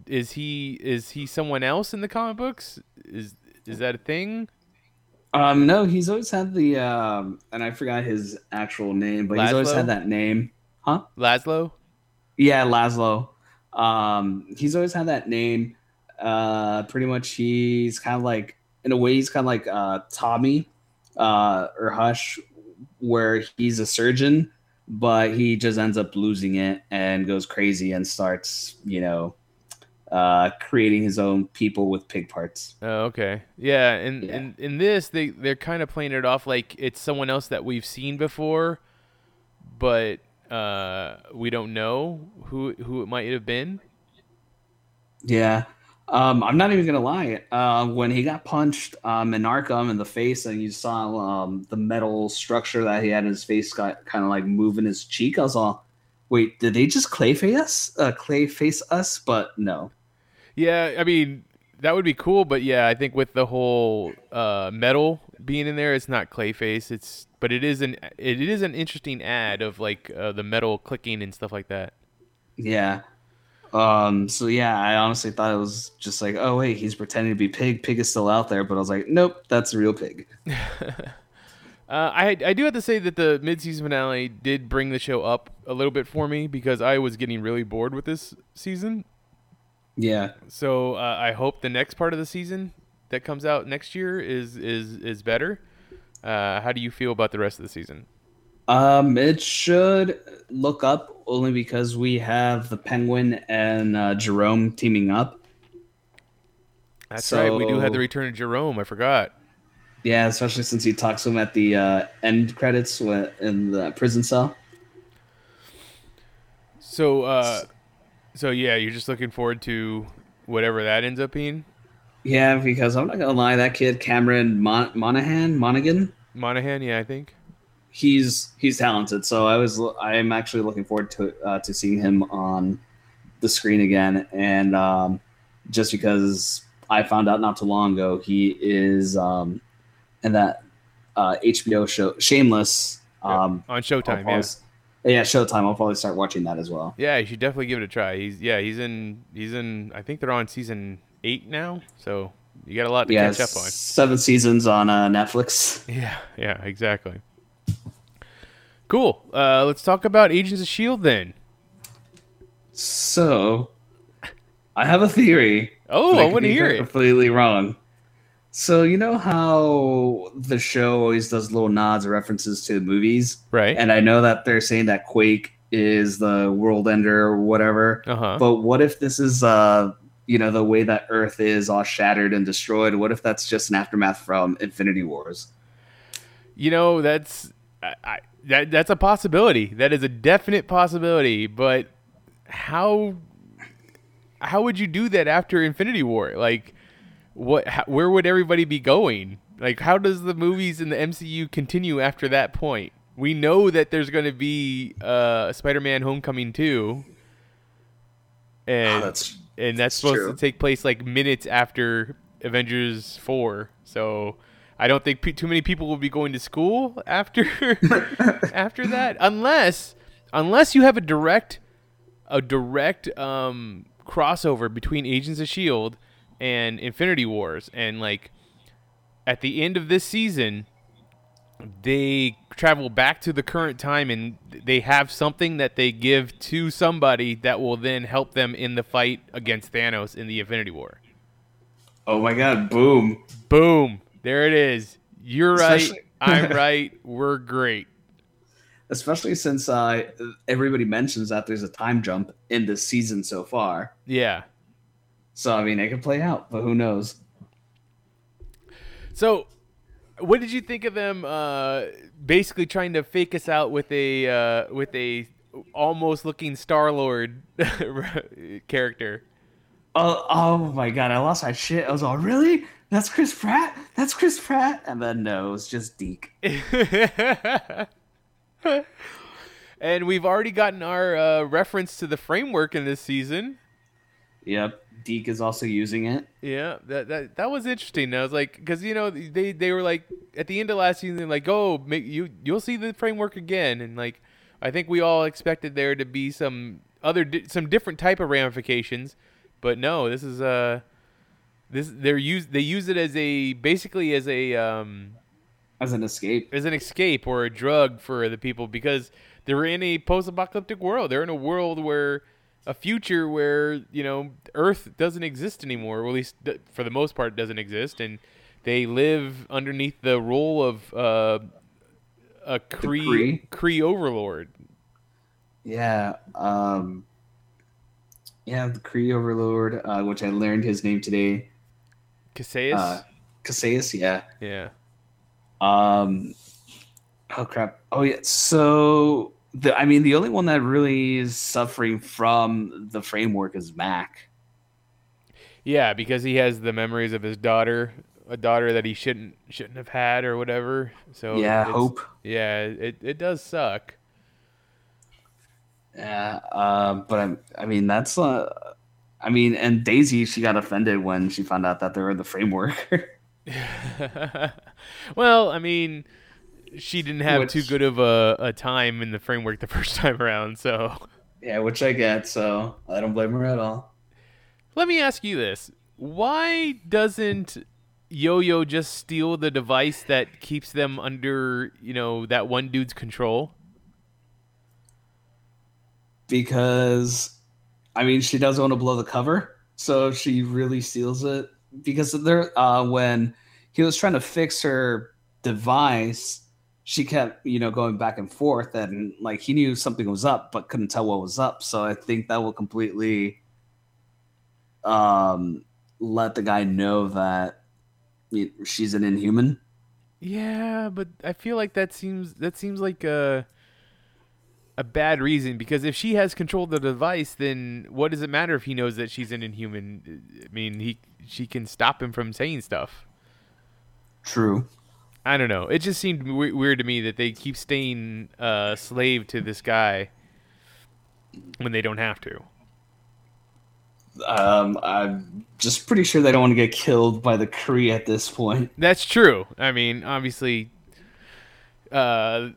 is he is he someone else in the comic books? Is is that a thing? Um, no, he's always had the um, and I forgot his actual name, but he's always had that name, huh? Laszlo? Yeah, Laszlo. Um, he's always had that name. Uh, pretty much, he's kind of like, in a way, he's kind of like uh, Tommy uh, or Hush, where he's a surgeon, but he just ends up losing it and goes crazy and starts, you know, uh, creating his own people with pig parts. Oh, okay. Yeah, and Yeah. in in this they they're kind of playing it off like it's someone else that we've seen before, but uh, we don't know who who it might have been. Yeah. Um, I'm not even gonna lie. Uh, when he got punched um, in Arkham in the face, and you saw um, the metal structure that he had in his face got kind of like moving his cheek, I was all, "Wait, did they just clayface us? Uh, clayface us?" But no. Yeah, I mean that would be cool, but yeah, I think with the whole uh, metal being in there, it's not Clayface. It's but it is an it is an interesting ad of like uh, the metal clicking and stuff like that. Yeah. Um. So yeah, I honestly thought it was just like, oh wait, he's pretending to be pig. Pig is still out there, but I was like, nope, that's a real pig. Uh, I I do have to say that the mid-season finale did bring the show up a little bit for me because I was getting really bored with this season. Yeah. So uh, I hope the next part of the season that comes out next year is is is better. Uh, how do you feel about the rest of the season? Um, it should look up only because we have the Penguin and uh, Jerome teaming up. That's right. We do have the return of Jerome. I forgot. Yeah, especially since he talks to him at the uh, end credits in the prison cell. So uh, so yeah, you're just looking forward to whatever that ends up being. Yeah, because I'm not gonna lie, that kid Cameron Mon- Monaghan, Monaghan, Monahan, yeah, I think. he's he's talented. So I was I'm actually looking forward to uh, to seeing him on the screen again, and um, just because I found out not too long ago he is um, in that uh, HBO show Shameless um, On I'll Showtime, probably yeah. Showtime. I'll probably start watching that as well. Yeah, you should definitely give it a try. He's yeah, he's in he's in I think they're on season eight now, so you got a lot to Yeah, catch up on. seven seasons on uh, Netflix. Yeah, yeah, exactly. Cool. Uh, let's talk about Agents of Shield then. So, I have a theory. Oh, I want to hear it. Completely wrong. So you know how the show always does little nods or references to the movies, Right. and I know that they're saying that Quake is the world ender or whatever. Uh huh. But what if this is uh you know the way that Earth is all shattered and destroyed. What if that's just an aftermath from Infinity Wars? You know, that's I, I, that that's a possibility. That is a definite possibility. But how how would you do that after Infinity War? Like, what? How, where would everybody be going? Like, how does the movies in the MCU continue after that point? We know that there's going to be uh, Spider-Man: Homecoming two, and Oh, that's- and that's that's supposed true. to take place like minutes after Avengers four. So I don't think pe- too many people will be going to school after after that, unless unless you have a direct a direct um, crossover between Agents of Shield and Infinity Wars, and like at the end of this season, they travel back to the current time and they have something that they give to somebody that will then help them in the fight against Thanos in the Infinity War. Oh my god! Boom! Boom! There it is. You're right. Especially- I'm right. We're great. Especially since uh, everybody mentions that there's a time jump in this season so far. Yeah. So I mean, it could play out, but who knows? So, what did you think of them? Uh, basically trying to fake us out with a uh, with a almost looking Star Lord character. Oh, oh my god! I lost my shit. I was all, really? That's Chris Pratt? That's Chris Pratt? And then no, it was just Deke. and we've already gotten our uh, reference to the framework in this season. Yep, Deke is also using it. Yeah, that that that was interesting. I was like, because you know they they were like at the end of last season, like, oh, make you you'll see the framework again, and like I think we all expected there to be some other di- some different type of ramifications, but no, this is uh this they're use they use it as a basically as a um as an escape as an escape or a drug for the people because they're in a post-apocalyptic world. They're in a world where a future where you know Earth doesn't exist anymore, or at least for the most part doesn't exist, and they live underneath the rule of uh, a Kree? Kree overlord. Yeah. Um, yeah, the Kree Overlord, uh, which I learned his name today. Kasius. Uh, Kasius, yeah. yeah. Um, oh crap. Oh yeah. So the I mean the only one that really is suffering from the framework is Mac. Yeah, because he has the memories of his daughter, a daughter that he shouldn't shouldn't have had or whatever. So Yeah, Hope. Yeah, it it does suck. Yeah. Um, but I I mean that's uh I mean and Daisy she got offended when she found out that they were in the framework. well, I mean, she didn't have Which- too good of a, a time in the framework the first time around, so yeah, which I get, so I don't blame her at all. let me ask you this. Why doesn't Yo-Yo just steal the device that keeps them under, you know, that one dude's control? because I mean she doesn't want to blow the cover, so she really steals it. Because there, uh, when he was trying to fix her device, she kept you know going back and forth, and like he knew something was up, but couldn't tell what was up. So I think that will completely um, let the guy know that she's an inhuman. Yeah, but I feel like that seems that seems like a a bad reason because if she has control of the device, then what does it matter if he knows that she's an inhuman? I mean, he she can stop him from saying stuff. True. I don't know. It just seemed we- weird to me that they keep staying uh, slave to this guy when they don't have to. Um, I'm just pretty sure they don't want to get killed by the Kree at this point. That's true. I mean, obviously, uh,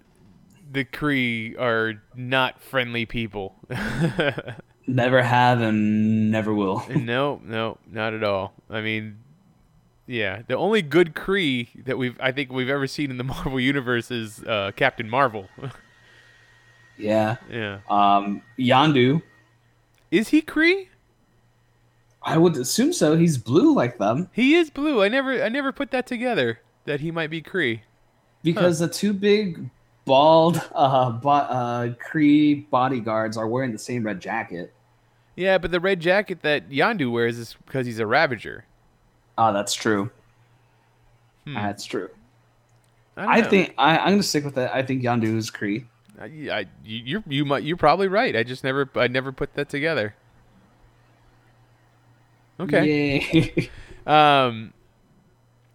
the Kree are not friendly people. Never have and never will. no, no, not at all. I mean, yeah, the only good Kree that we've I think we've ever seen in the Marvel universe is uh, Captain Marvel. Yeah. yeah. Um, Yondu. Is he Kree? I would assume so. He's blue like them He is blue. I never I never put that together that he might be Kree. because the two big bald uh, bo- uh Kree bodyguards are wearing the same red jacket. Yeah, but the red jacket that Yondu wears is because he's a Ravager. Oh, that's true. Hmm. That's true. don't I think I, I'm gonna stick with that. I think Yondu is Kree. I, I, you you're- you might you're probably right. I just never I never put that together. Okay. Um,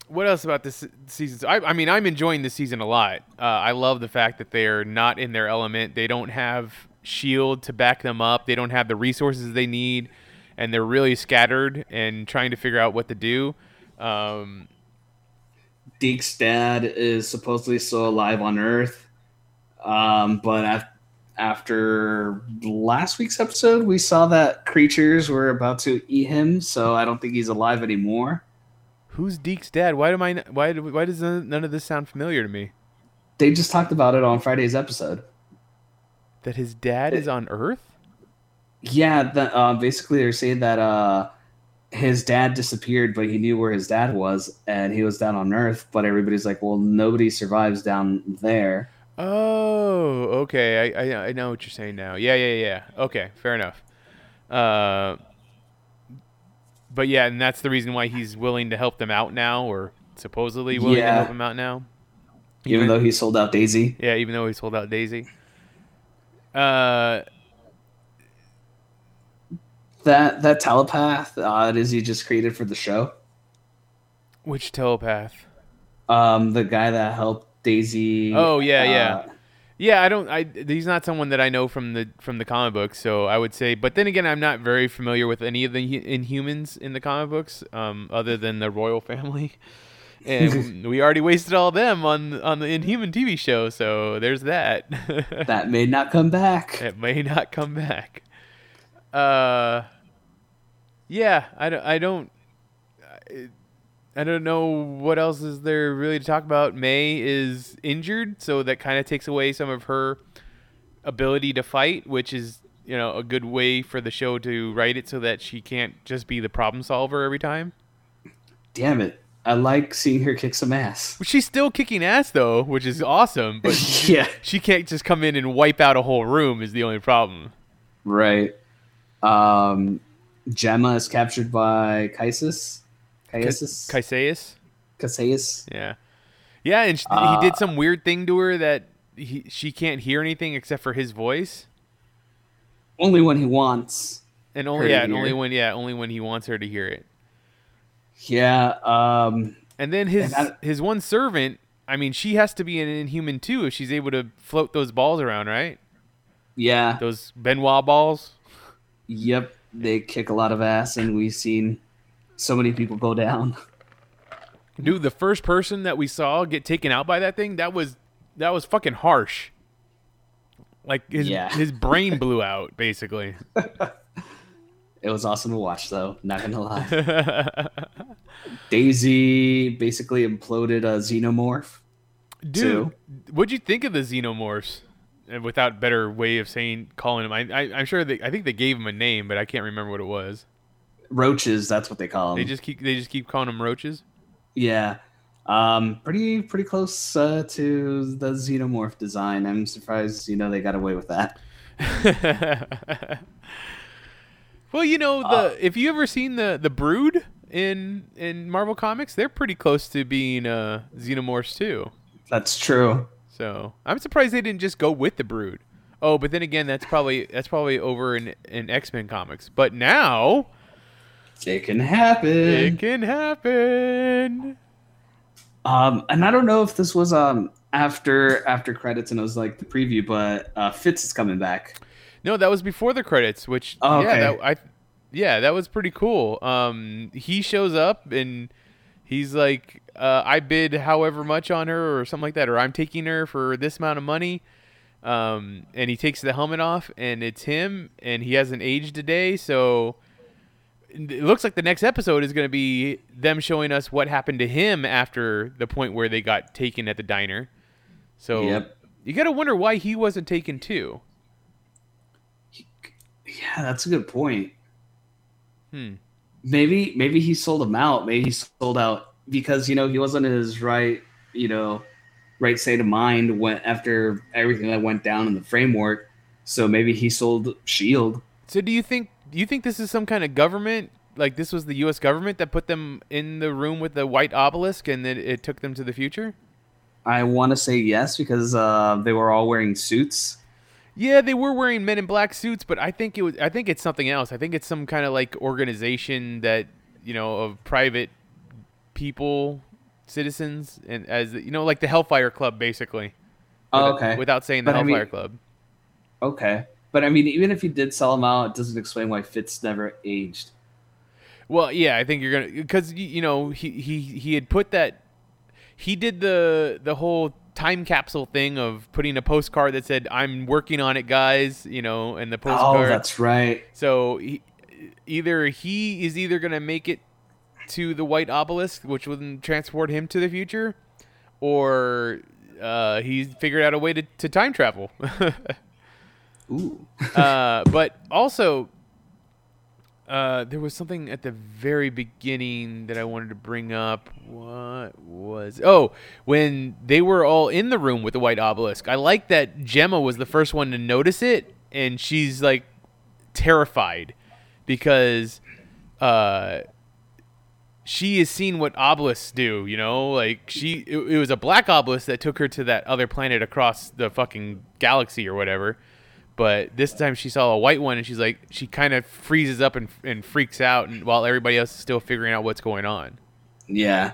what else about this season? I, I mean, I'm enjoying this season a lot. Uh, I love the fact that they're not in their element. They don't have shield to back them up. They don't have the resources they need, and they're really scattered and trying to figure out what to do. Um, Deke's dad is supposedly still alive on Earth, um, but af- after last week's episode, we saw that creatures were about to eat him. So I don't think he's alive anymore. who's Deke's dad? Why am I? Why? Why does none none of this sound familiar to me? They just talked about it on Friday's episode. That his dad is on Earth. Yeah, the, uh, basically they're saying that uh, his dad disappeared, but he knew where his dad was, and he was down on Earth. But everybody's like, "Well, nobody survives down there." Oh, okay. I, I I know what you're saying now. Yeah, yeah, yeah. Okay, fair enough. Uh, but yeah, and that's the reason why he's willing to help them out now, or supposedly willing to help them out now. Even though he sold out Daisy. Yeah, even though he sold out Daisy. Uh, That that telepath uh, is he just created for the show? which telepath? Um, the guy that helped Daisy. Oh yeah, yeah, uh, yeah. I don't. I he's not someone that I know from the from the comic books, so I would say. But then again, I'm not very familiar with any of the Inhumans in the comic books, um, other than the royal family. And we already wasted all them on on the Inhuman TV show, so there's that. that may not come back. it may not come back. Uh, yeah, I don't. I don't. I- don't know what else is there really to talk about. May is injured, so that kind of takes away some of her ability to fight, which is you know a good way for the show to write it so that she can't just be the problem solver every time. Damn it! I like seeing her kick some ass. She's still kicking ass though, which is awesome. But she, Yeah. she can't just come in and wipe out a whole room. Is the only problem. Right. Um, Jemma is captured by Kaisis. Kaisis. Caesius. Kasius. Yeah, yeah, and sh- Uh, he did some weird thing to her that he she can't hear anything except for his voice, Only when he wants. and only yeah, and only when yeah, only when he wants her to hear it. Yeah. Um. And then his And I- his one servant, I mean, she has to be an inhuman too if she's able to float those balls around, right? Yeah. Those Ben Wa balls. Yep. They kick a lot of ass, and we've seen so many people go down. Dude, the first person that we saw get taken out by that thing, that was that was fucking harsh. Like his Yeah. his brain blew out basically. It was awesome to watch, though. Not gonna lie. Daisy basically imploded a xenomorph. Dude, Two. what'd you think of the xenomorphs? And without better way of saying calling him. I, I I'm sure they I think they gave him a name, but I can't remember what it was. Roaches, that's what they call them. They just keep they just keep calling them roaches. Yeah. Um, pretty pretty close uh, to the xenomorph design. I'm surprised, you know, they got away with that. well, you know the Uh, if you ever seen the the Brood in in Marvel Comics, they're pretty close to being uh, xenomorphs too. That's true. So I'm surprised they didn't just go with the Brood. Oh, but then again, that's probably that's probably over in in X Men comics. But now It can happen. it can happen. Um, and I don't know if this was um after after credits and it was like the preview, but uh, Fitz is coming back. No, that was before the credits, which Oh, yeah, okay. that, I yeah, that was pretty cool. Um, he shows up and he's like, uh, "I bid however much on her, or something like that, or I'm taking her for this amount of money." Um, and he takes the helmet off, and it's him, and he hasn't aged a day, so it looks like the next episode is going to be them showing us what happened to him after the point where they got taken at the diner. So Yep. you got to wonder why he wasn't taken too. Yeah, that's a good point. Hmm. Maybe maybe he sold him out. Maybe he sold out because you know he wasn't in his right you know right state of mind when after everything that went down in the framework. So maybe he sold Shield. So do you think do you think this is some kind of government? Like this was the U.S. government that put them in the room with the white obelisk, and then it took them to the future. I want to say yes because uh, they were all wearing suits. Yeah, they were wearing men in black suits, but I think it was. I think it's something else. I think it's some kind of like organization that you know of private people, citizens, and as you know, like the Hellfire Club, basically. Oh, okay. Without saying the But I mean- Hellfire Club. Okay, but I mean, even if you did sell them out, it doesn't explain why Fitz never aged. Well, yeah, I think you're gonna because you know he he he had put that he did the the whole time capsule thing of putting a postcard that said "I'm working on it, guys," you know, and the oh, postcard. Oh, that's right. So he, either he is either gonna make it to the white obelisk, which wouldn't transport him to the future, or uh, he figured out a way to, to time travel. Ooh. uh, but also, uh, there was something at the very beginning that I wanted to bring up. What was? Oh, when they were all in the room with the white obelisk. I like that Jemma was the first one to notice it, and she's like terrified because uh, she has seen what obelisks do. You know, like she it, it was a black obelisk that took her to that other planet across the fucking galaxy or whatever. But this time she saw a white one, and she's like, she kind of freezes up and, and freaks out, and while everybody else is still figuring out what's going on. Yeah.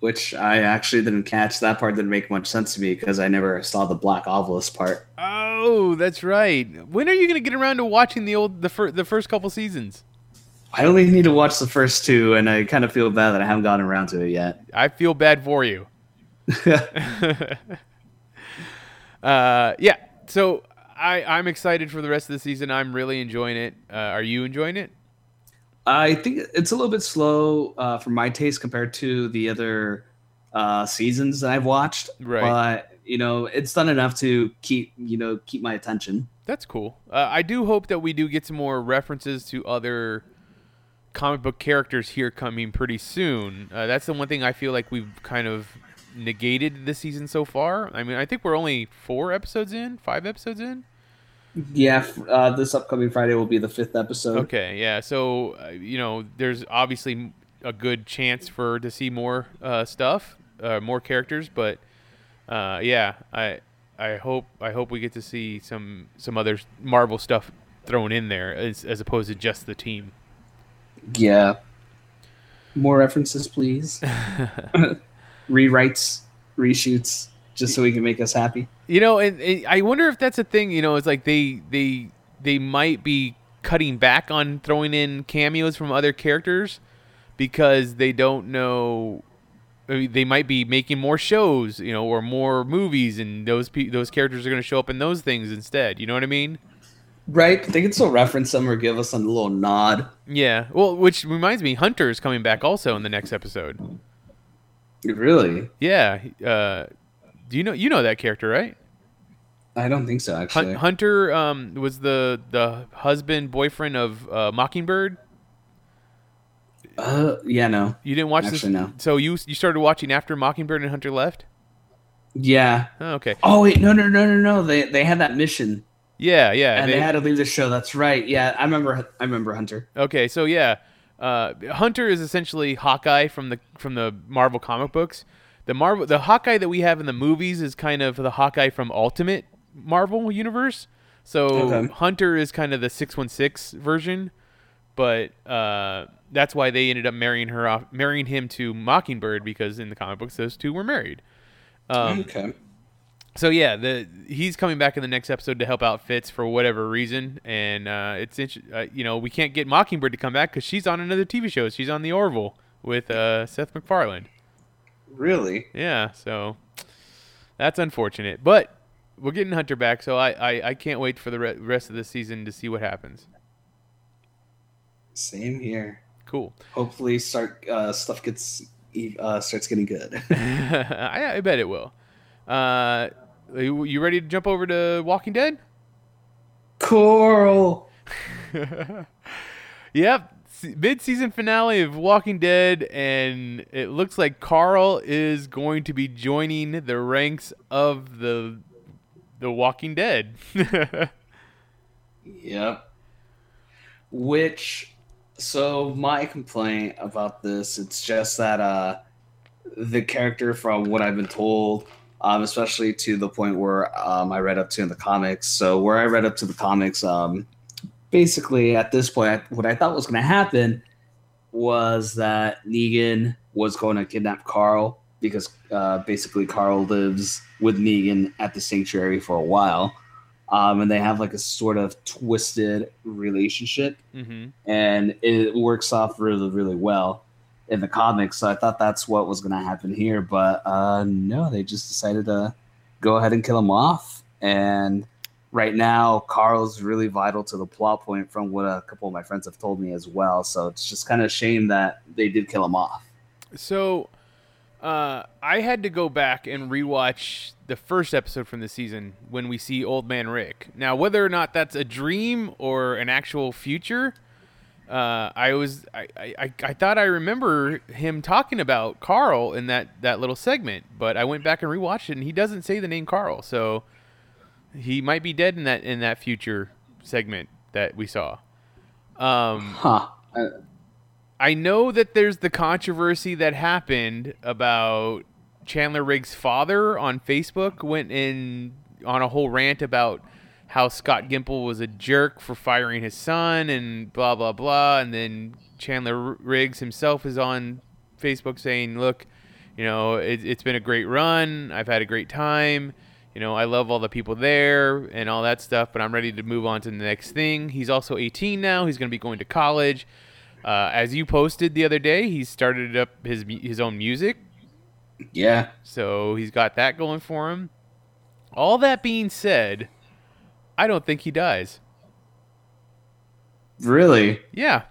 Which I actually didn't catch. That part didn't make much sense to me because I never saw the black obelisk part. Oh, that's right. When are you gonna get around to watching the old the fir- the first couple seasons? I only need to watch the first two, and I kind of feel bad that I haven't gotten around to it yet. I feel bad for you. uh, yeah. So I I'm excited for the rest of the season. I'm really enjoying it. Uh, are you enjoying it? I think it's a little bit slow uh, for my taste compared to the other uh, seasons that I've watched. Right. But you know, it's done enough to keep you know keep my attention. That's cool. Uh, I do hope that we do get some more references to other comic book characters here coming pretty soon. Uh, that's the one thing I feel like we've kind of negated this season so far. I mean, I think we're only four episodes in, five episodes in. Yeah, uh, this upcoming Friday will be the fifth episode. Okay, yeah. So uh, you know, there's obviously a good chance for to see more uh, stuff, uh, more characters, but uh, yeah, I I hope I hope we get to see some some other Marvel stuff thrown in there as as opposed to just the team. Yeah. More references, please. Rewrites, reshoots, just so we can make us happy. You know, and, and I wonder if that's a thing. You know, it's like they they they might be cutting back on throwing in cameos from other characters because they don't know. I mean, they might be making more shows, you know, or more movies, and those pe- those characters are going to show up in those things instead. You know what I mean? Right? They can still reference them or give us a little nod. Yeah. Well, which reminds me, Hunter is coming back also in the next episode. Really? Yeah. Uh, do you know you know that character, right? I don't think so, actually. Hun- Hunter um, was the the husband boyfriend of uh, Mockingbird. Uh, yeah, no. You didn't watch Actually, this? no. So you you started watching after Mockingbird and Hunter left? Yeah. Oh, okay. Oh wait, no, no, no, no, no. They they had that mission, Yeah, yeah. and they, they- had to leave the show. That's right. Yeah, I remember. I remember Hunter. Okay, so yeah, uh, Hunter is essentially Hawkeye from the from the Marvel comic books. The Marvel the Hawkeye that we have in the movies is kind of the Hawkeye from Ultimate Marvel universe. So Okay. Hunter is kind of the six one six version, but uh, that's why they ended up marrying her off, marrying him to Mockingbird because in the comic books those two were married. Um, okay. So yeah, the he's coming back in the next episode to help out Fitz for whatever reason, and uh, it's uh, you know we can't get Mockingbird to come back because she's on another TV show. She's on the Orville with uh, Seth MacFarlane. Really? Yeah, so that's unfortunate, but we're getting Hunter back, so I I, I can't wait for the re- rest of the season to see what happens. Same here. Cool. Hopefully, start uh, stuff gets uh, starts getting good. I, I bet it will. Uh, you, you ready to jump over to Walking Dead? Coral. Yep, mid-season finale of Walking Dead, and it looks like Carl is going to be joining the ranks of the the Walking Dead. Yep. which so my complaint about this it's just that uh the character from what i've been told um especially to the point where um i read up to in the comics. So where i read up to the comics um basically at this point what i thought was going to happen was that negan was going to kidnap carl because uh basically carl lives with negan at the sanctuary for a while. Um, and they have like a sort of twisted relationship, Mm-hmm. and it works off really, really well in the comics. So I thought that's what was going to happen here, but uh, no, they just decided to go ahead and kill him off. And right now, Carl's really vital to the plot point, from what a couple of my friends have told me as well. So it's just kind of a shame that they did kill him off. So, uh, I had to go back and rewatch the first episode from the season when we see Old Man Rick. Now, whether or not that's a dream or an actual future, uh, I was I, I, I thought I remember him talking about Carl in that, that little segment, but I went back and rewatched it, and he doesn't say the name Carl, so he might be dead in that in that future segment that we saw. Um, Huh. Uh, I know that there's the controversy that happened about Chandler Riggs' father on Facebook went in on a whole rant about how Scott Gimple was a jerk for firing his son and blah blah blah and then Chandler Riggs himself is on Facebook saying, "Look, you know, it, it's been a great run. I've had a great time. You know, I love all the people there and all that stuff, but I'm ready to move on to the next thing." He's also 18 now. He's going to be going to college. Uh, as you posted the other day, he started up his his own music, yeah. so he's got that going for him. All that being said, I don't think he dies. Really? Yeah,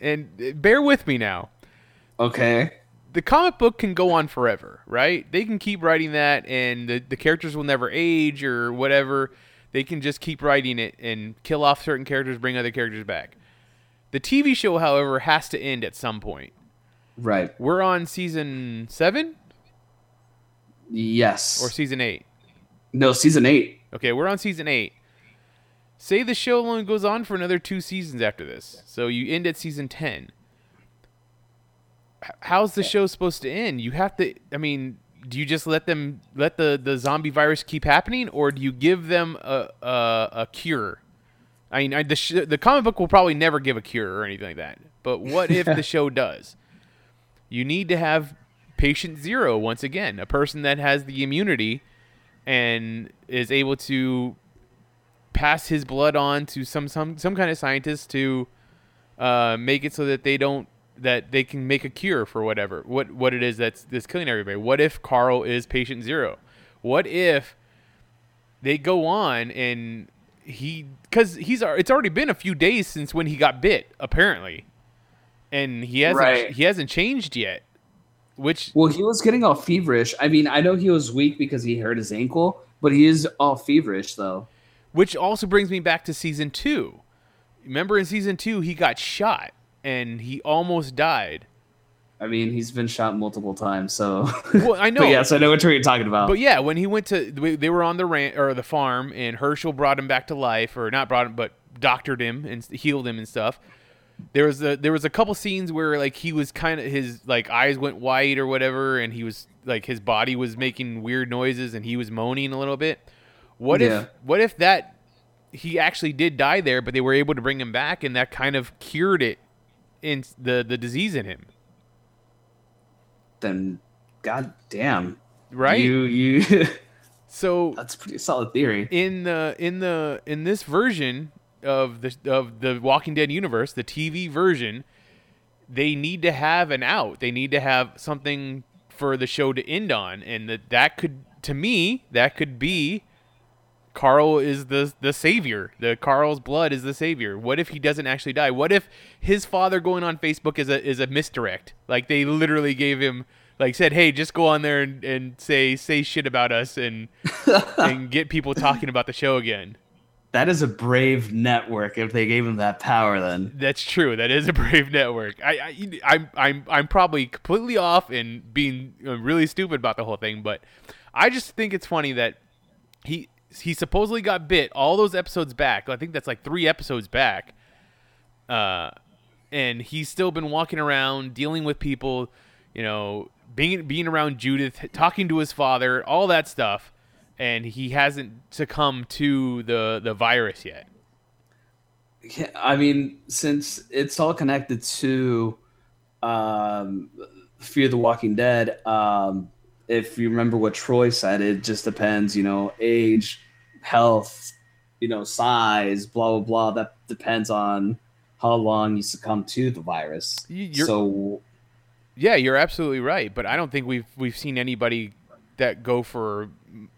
and uh, bear with me now. Okay. The comic book can go on forever, right? They can keep writing that, and the the characters will never age or whatever. They can just keep writing it and kill off certain characters, bring other characters back. The TV show, however, has to end at some point. Right. We're on season seven Yes. or season eight. no, season eight. Okay, we're on season eight. Say the show only goes on for another two seasons after this, so you end at season ten. How's the show supposed to end? You have to. I mean, do you just let them let the the zombie virus keep happening, or do you give them a a, a cure? I mean, I, the sh- the comic book will probably never give a cure or anything like that. But what if the show does? You need to have patient zero once again, a person that has the immunity and is able to pass his blood on to some some some kind of scientist to uh, make it so that they don't that they can make a cure for whatever what what it is that's that's killing everybody. What if Carl is patient zero? What if they go on and he because he's it's already been a few days since when he got bit apparently, and he hasn't Right. he hasn't changed yet. Which Well, he was getting all feverish. I mean, I know he was weak because he hurt his ankle, but he is all feverish though. Which also brings me back to season two. Remember in season two, he got shot and he almost died. I mean, he's been shot multiple times, so. Well, I know. but yes, I know what you're talking about. But yeah, when he went to, they were on the ran or the farm, and Hershel brought him back to life, or not brought him, but doctored him and healed him and stuff. There was a there was a couple scenes where like he was kind of his like eyes went white or whatever, and he was like his body was making weird noises, and he was moaning a little bit. What Yeah. if what if that he actually did die there, but they were able to bring him back, and that kind of cured it in the the disease in him, then, god damn, right? You you. so that's a pretty solid theory. in the in the in this version of the of the Walking Dead universe, the TV version, they need to have an out. They need to have something for the show to end on, and that that could to me that could be Carl is the the savior. The Carl's blood is the savior. What if he doesn't actually die? What if his father going on Facebook is a is a misdirect? Like they literally gave him like said, "Hey, just go on there and, and say say shit about us and and get people talking about the show again." That is a brave network if they gave him that power. Then That's true. That is a brave network. I, I I'm I'm I'm probably completely off and being uh, really stupid about the whole thing, but I just think it's funny that he he supposedly got bit all those episodes back. I think that's like three episodes back. uh, and he's still been walking around dealing with people, you know, being being around Judith, talking to his father, all that stuff, and he hasn't succumbed to the the virus yet. I mean, since it's all connected to um, Fear the Walking Dead, um, if you remember what Troy said, it just depends, you know, age, health, you know, size, blah blah blah. That depends on how long you succumb to the virus. You're- so Yeah, you're absolutely right, but I don't think we've we've seen anybody that go for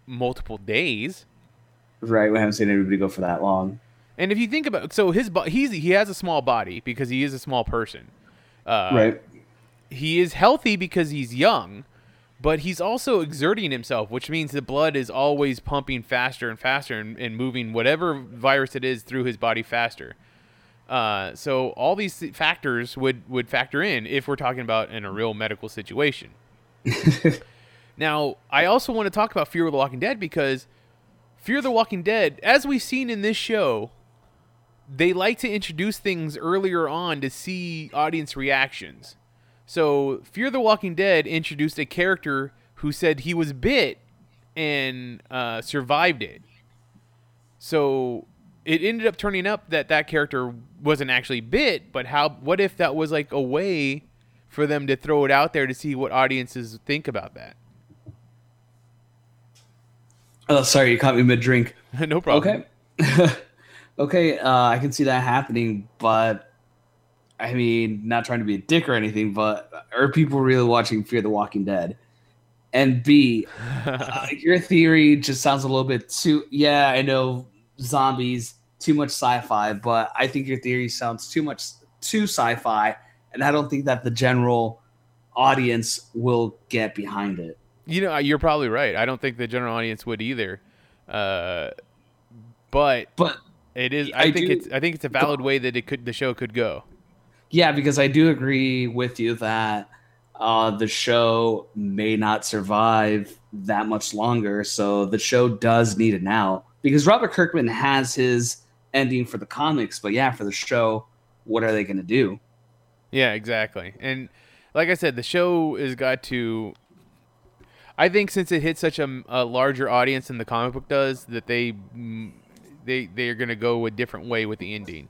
multiple days. right, we haven't seen anybody go for that long. And if you think about so his he's he has a small body because he is a small person. Uh, right. He is healthy because he's young, but he's also exerting himself, which means the blood is always pumping faster and faster and, and moving whatever virus it is through his body faster. Uh, so all these factors would would factor in if we're talking about in a real medical situation. now, I also want to talk about Fear of the Walking Dead because Fear of the Walking Dead, as we've seen in this show, they like to introduce things earlier on to see audience reactions. So, Fear the Walking Dead introduced a character who said he was bit and uh, survived it. So, it ended up turning up that that character wasn't actually bit, but how? What if that was like a way for them to throw it out there to see what audiences think about that? Oh, sorry, you caught me mid drink. no problem. Okay. okay, uh, I can see that happening, but I mean, not trying to be a dick or anything, but are people really watching Fear the Walking Dead? And B, uh, your theory just sounds a little bit too. Yeah, I know zombies, too much sci-fi, but I think your theory sounds too much too sci-fi, and I don't think that the general audience will get behind it. You know, you're probably right. I don't think the general audience would either. Uh, but But it is. I, I think do- it's. I think it's a valid way that it could. The show could go. Yeah, because I do agree with you that uh, the show may not survive that much longer. So the show does need it now because Robert Kirkman has his ending for the comics, but yeah, for the show, what are they going to do? Yeah, exactly. And like I said, the show has got to. I think since it hit such a, a larger audience than the comic book does, that they they they are going to go a different way with the ending.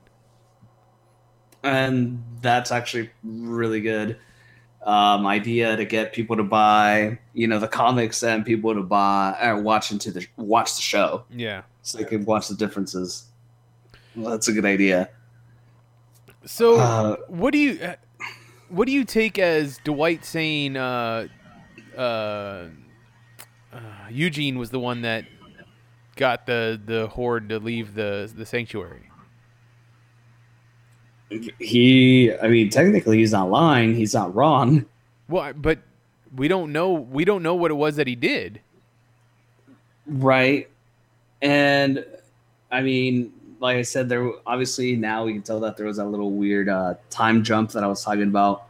And that's actually really good um, idea to get people to buy, you know, the comics and people to buy or watch into the watch the show. Yeah. so they can watch the differences. Well, that's a good idea. So, Uh, what do you uh, what do you take as Dwight saying uh, uh, uh, Eugene was the one that got the the horde to leave the the sanctuary? He, I mean, technically, he's not lying. He's not wrong. Well, but we don't know we don't know what it was that he did. Right. And I mean, like I said, there obviously now we can tell that there was a little weird uh, time jump that I was talking about.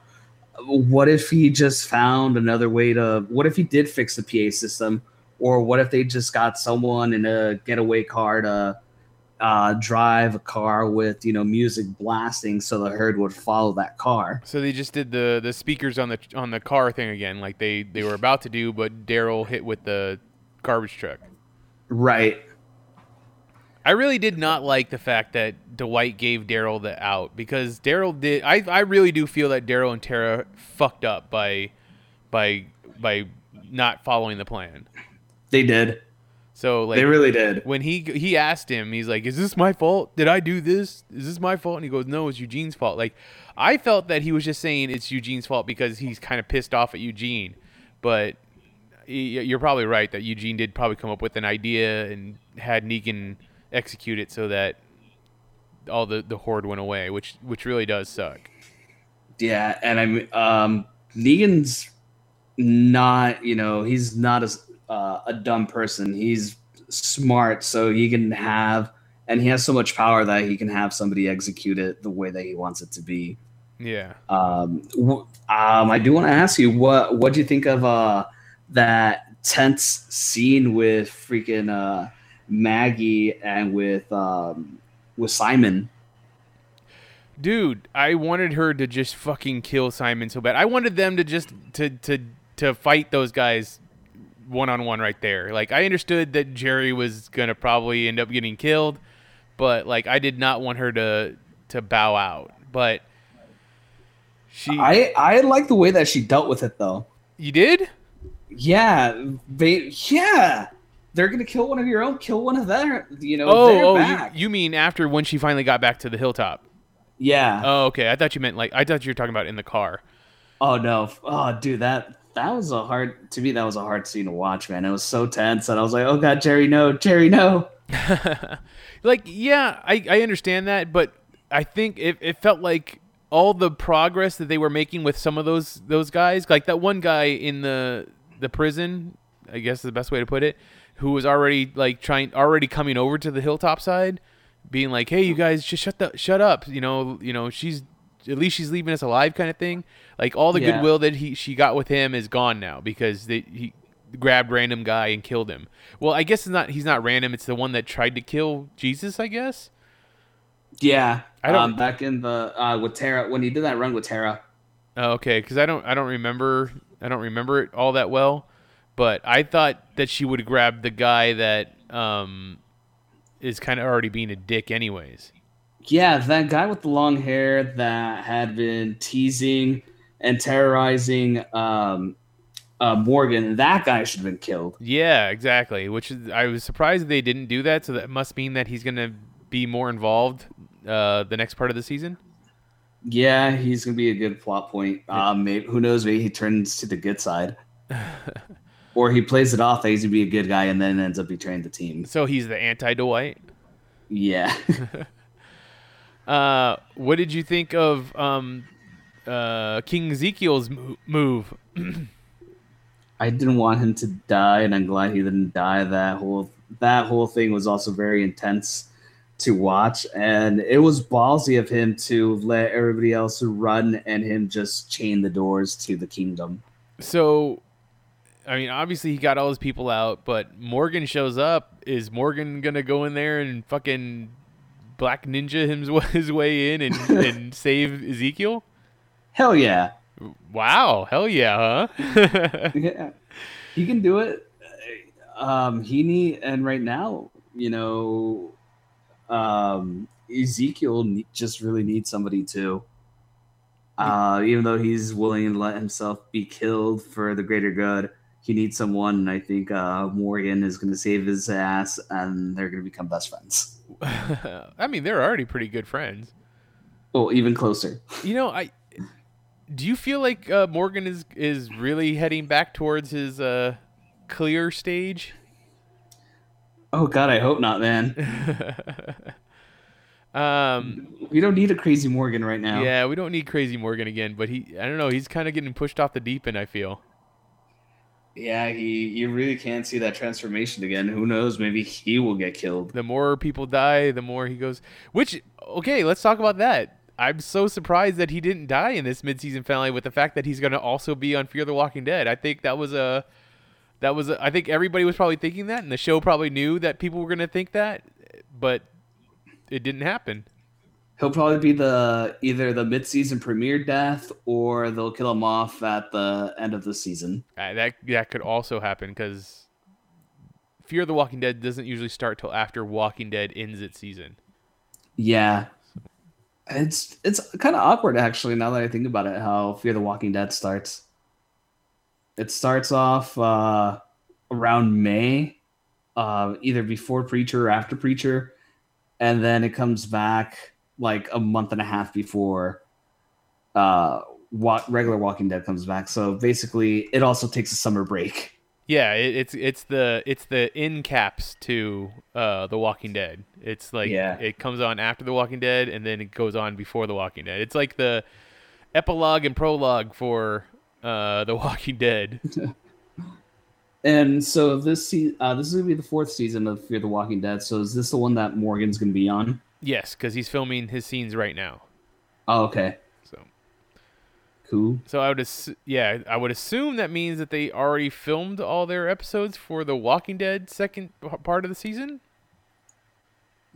What if he just found another way to? What if he did fix the PA system, or what if they just got someone in a getaway car to uh, drive a car with you know music blasting so the herd would follow that car? So they just did the the speakers on the on the car thing again, like they they were about to do, but Daryl hit with the garbage truck. Right. I really did not like the fact that Dwight gave Daryl the out because Daryl did. I I really do feel that Daryl and Tara fucked up by by by not following the plan. They did. So like they really did. when he he asked him, he's like, "Is this my fault? Did I do this? Is this my fault?" And he goes, "No, it's Eugene's fault." Like, I felt that he was just saying it's Eugene's fault because he's kind of pissed off at Eugene, but you're probably right that Eugene did probably come up with an idea and had Negan execute it so that all the the horde went away, which which really does suck. Yeah, and I'm um Negan's not, you know, he's not a uh, a dumb person. He's smart, so he can have and he has so much power that he can have somebody execute it the way that he wants it to be. Yeah. Um, w- um I do want to ask you what what do you think of uh that tense scene with freaking uh Maggie and with um with Simon? dude, I wanted her to just fucking kill Simon so bad. I wanted them to just to to to fight those guys one on one right there. Like I understood that Jerry was gonna probably end up getting killed, but like I did not want her to to bow out. But she, I I like the way that she dealt with it though. you did? Yeah, they yeah. They're gonna kill one of your own, kill one of their. You know, Oh, oh, you, you mean after when she finally got back to the hilltop? yeah. Oh, okay. I thought you meant like I thought you were talking about in the car. Oh no! Oh, dude, that that was a hard to me. That was a hard scene to watch, man. It was so tense, and I was like, "Oh God, Jerry, no, Jerry, no." like yeah I, I understand that but i think it, it felt like all the progress that they were making with some of those those guys like that one guy in the the prison i guess is the best way to put it who was already like trying already coming over to the hilltop side being like hey you guys just shut the shut up you know you know she's at least she's leaving us alive kind of thing like all the Yeah. goodwill that he she got with him is gone now because they he grabbed random guy and killed him well i guess it's not he's not random it's the one that tried to kill jesus i guess Yeah, I don't- Um, back in the uh, with Tara when he did that run with Tara. Oh, okay, because I don't I don't remember I don't remember it all that well, but I thought that she would grab the guy that um is kind of already being a dick anyways. Yeah, that guy with the long hair that had been teasing and terrorizing um, uh, Morgan. That guy should have been killed. Yeah, exactly. Which is I was surprised they didn't do that. So that must mean that he's gonna be more involved uh the next part of the season. Yeah, he's gonna be a good plot point. Um, maybe who knows? Maybe he turns to the good side, or he plays it off that he's gonna be a good guy and then ends up betraying the team. So he's the anti Dwight. Yeah. Uh, what did you think of um uh King Ezekiel's mo- move? I didn't want him to die, and I'm glad he didn't die. That whole that whole thing was also very intense to watch, and it was ballsy of him to let everybody else run and him just chain the doors to the kingdom. So, I mean, obviously he got all his people out, but Morgan shows up. Is Morgan gonna go in there and fucking black ninja his, his way in and, and save Ezekiel? Hell yeah, Wow, hell yeah, huh? yeah. he can do it. Um, he need and right now, you know, um, Ezekiel just really needs somebody to. Uh, even though he's willing to let himself be killed for the greater good, he needs someone. And I think uh, Morgan is going to save his ass, and they're going to become best friends. I mean, they're already pretty good friends. Well, even closer. You know, I do you feel like uh, Morgan is is really heading back towards his uh, clear stage? Oh God, I hope not, man. um, We don't need a crazy Morgan right now. Yeah, we don't need Crazy Morgan again, but he I don't know, he's kind of getting pushed off the deep end, I feel. Yeah, he you really can't see that transformation again. Who knows? Maybe he will get killed. The more people die, the more he goes. Which okay, let's talk about that. I'm so surprised that he didn't die in this midseason finale with the fact that he's going to also be on Fear the Walking Dead. I think that was a that was a, I think everybody was probably thinking that and the show probably knew that people were going to think that, but it didn't happen. He'll probably be the either the mid-season premiere death or they'll kill him off at the end of the season. Uh, that that could also happen because Fear the Walking Dead doesn't usually start till after Walking Dead ends its season. Yeah. It's it's kind of awkward actually now that I think about it how Fear the Walking Dead starts. It starts off uh around May, uh either before Preacher or after Preacher, and then it comes back like a month and a half before uh wa- regular Walking Dead comes back. So basically it also takes a summer break. Yeah, it, it's it's the it's the in caps to uh, the Walking Dead. It's like Yeah. it comes on after the Walking Dead, and then it goes on before the Walking Dead. It's like the epilogue and prologue for uh, the Walking Dead. And so this se- uh, this is gonna be the fourth season of Fear the Walking Dead. So is this the one that Morgan's gonna be on? Yes, because he's filming his scenes right now. Oh, okay. So Cool. so I would assu- yeah I would assume that means that they already filmed all their episodes for the Walking Dead second part of the season.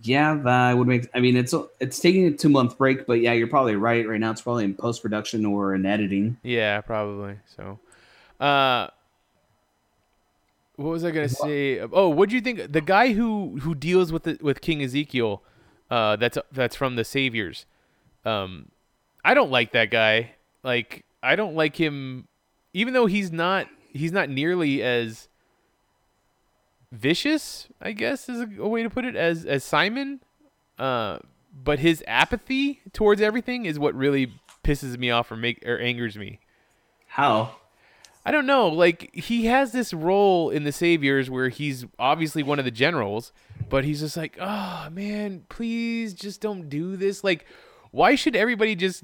yeah, that would make. I mean, it's it's taking a two month break, but yeah, you're probably right. Right now, it's probably in post production or in editing. Yeah, probably. So, uh, what was I gonna say? Oh, what do you think? The guy who who deals with the, with King Ezekiel, uh, that's that's from the Saviors. Um, I don't like that guy. Like, I don't like him, even though he's not he's not nearly as vicious. I guess is a, a way to put it as as Simon. Uh, but his apathy towards everything is what really pisses me off or make or angers me. How? I don't know. Like he has this role in the Saviors where he's obviously one of the generals, but he's just like, "Oh, man, please just don't do this." Like why should everybody just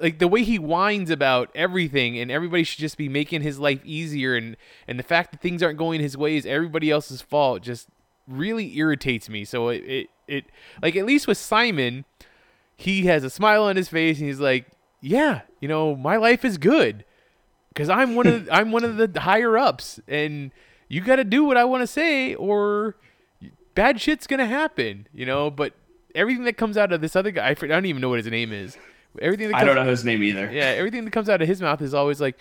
like the way he whines about everything and everybody should just be making his life easier and and the fact that things aren't going his way is everybody else's fault just really irritates me. So it it, it like at least with Simon, he has a smile on his face and he's like, "Yeah, you know, my life is good." because I'm one of I'm one of the higher ups, and you got to do what I want to say, or bad shit's gonna happen, you know. But everything that comes out of this other guy, I don't even know what his name is. Everything that comes, I don't know his name either. Yeah, everything that comes out of his mouth is always like,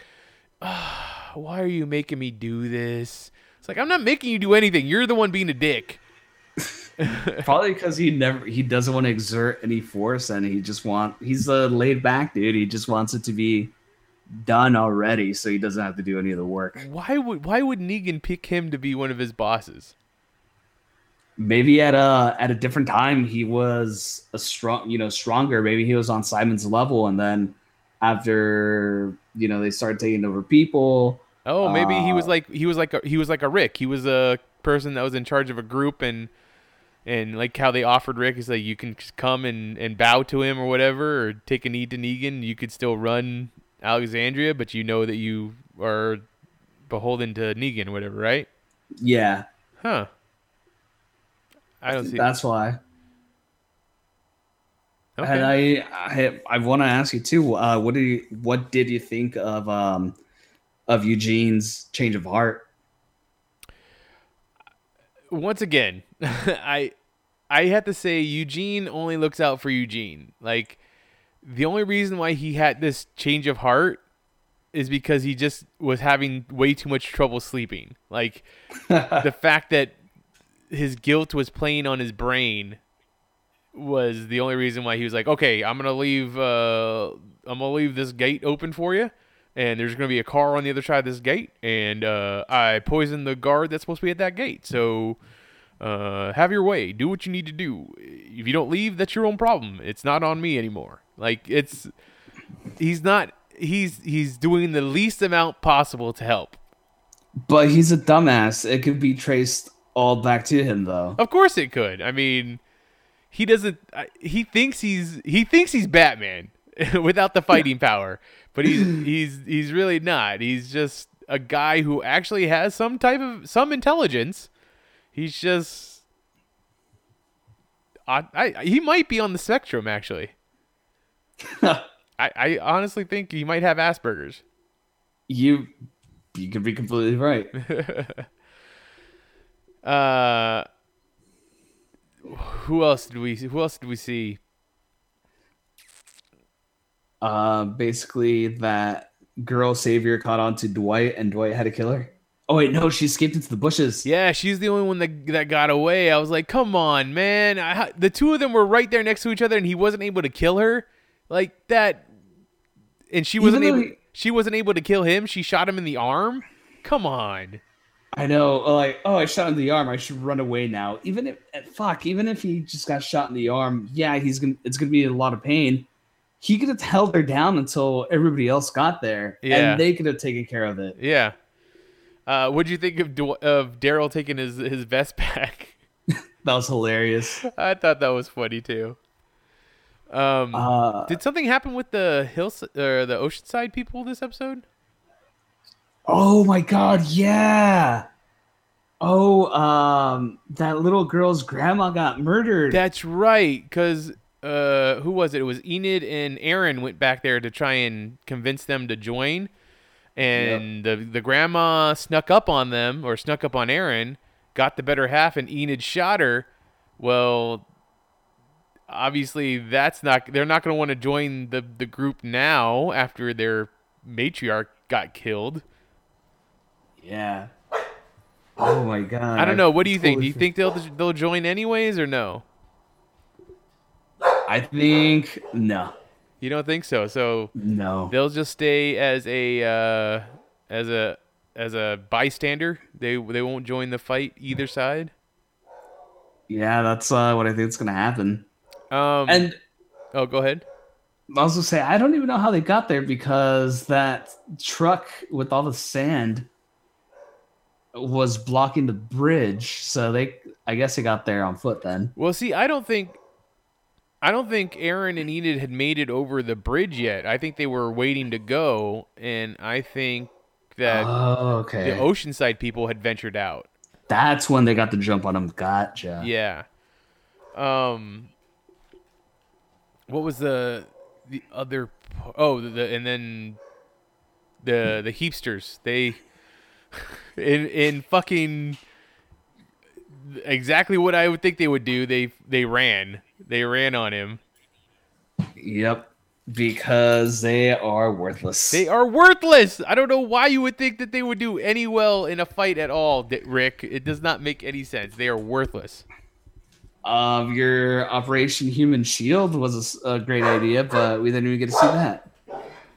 oh, "Why are you making me do this?" It's like I'm not making you do anything. You're the one being a dick. Probably because he never he doesn't want to exert any force and he just want he's a laid back dude. He just wants it to be done already, so he doesn't have to do any of the work. Why would Why would Negan pick him to be one of his bosses? Maybe at a at a different time he was a strong, you know, stronger. Maybe he was on Simon's level, and then after you know they started taking over people. Oh, maybe uh, he was uh, like he was like a, he was like a Rick. He was a person that was in charge of a group and and like how they offered Rick is like you can come and, and bow to him or whatever or take a knee to Negan. You could still run Alexandria, but you know that you are beholden to Negan whatever, right? Yeah. Huh. I don't see. That's why. Okay. And I, I, I want to ask you too. Uh, what did you, what did you think of, um, of Eugene's change of heart? Once again, I, I have to say Eugene only looks out for Eugene. Like, the only reason why he had this change of heart is because he just was having way too much trouble sleeping. Like the fact that his guilt was playing on his brain was the only reason why he was like, "Okay, I'm gonna leave. Uh, I'm gonna leave this gate open for you, and there's gonna be a car on the other side of this gate, and uh, I poisoned the guard that's supposed to be at that gate. So, uh, have your way. Do what you need to do. If you don't leave, that's your own problem. It's not on me anymore." Like it's he's not he's he's doing the least amount possible to help. But he's a dumbass. It could be traced all back to him though. Of course it could. I mean, he doesn't he thinks he's he thinks he's Batman without the fighting power, but he's he's he's really not. He's just a guy who actually has some type of some intelligence. He's just I, I he might be on the spectrum actually. I, I honestly think he might have Asperger's. You you could be completely right. uh who else did we who else did we see? Uh basically that girl savior caught on to Dwight and Dwight had to kill her. Oh wait, no, she escaped into the bushes. Yeah, she's the only one that that got away. I was like, "Come on, man!" I, the two of them were right there next to each other, and he wasn't able to kill her like that and she wasn't able he, she wasn't able to kill him she shot him in the arm come on i know like oh i shot him in the arm i should run away now even if eh, fuck even if he just got shot in the arm yeah he's gonna it's gonna be a lot of pain he could have held her down until everybody else got there yeah. and they could have taken care of it yeah uh, what'd you think of of Daryl taking his his vest back? that was hilarious. I thought that was funny too. Um, uh, did something happen with the hills or the Oceanside people this episode? Oh my god, yeah. Oh, um, that little girl's grandma got murdered. That's right, because uh, who was it? It was Enid and Aaron went back there to try and convince them to join, and yep. the the grandma snuck up on them or snuck up on Aaron, got the better half, and Enid shot her. Well, obviously that's not they're not going to want to join the the group now after their matriarch got killed. Yeah. Oh my god. I don't know. What do you think? Do you think they'll they'll join anyways or no? I think no. You don't think so? So No. they'll just stay as a uh, as a as a bystander. They they won't join the fight either side. Yeah, that's uh, what I think is gonna happen. Um, And oh, go ahead. I was gonna say I don't even know how they got there because that truck with all the sand was blocking the bridge. So they, I guess, they got there on foot then. Well, see, I don't think I don't think Aaron and Enid had made it over the bridge yet. I think they were waiting to go, and I think that Oh, okay. the Oceanside people had ventured out. That's when they got the jump on him. Gotcha. Yeah. Um. What was the the other? Oh, the, the and then the the heapsters. They in in fucking exactly what I would think they would do. They they ran. They ran on him. Yep. Because they are worthless. They are worthless. I don't know why you would think that they would do any well in a fight at all, Rick. It does not make any sense. They are worthless. Um, your Operation Human Shield was a great idea, but we didn't even get to see that.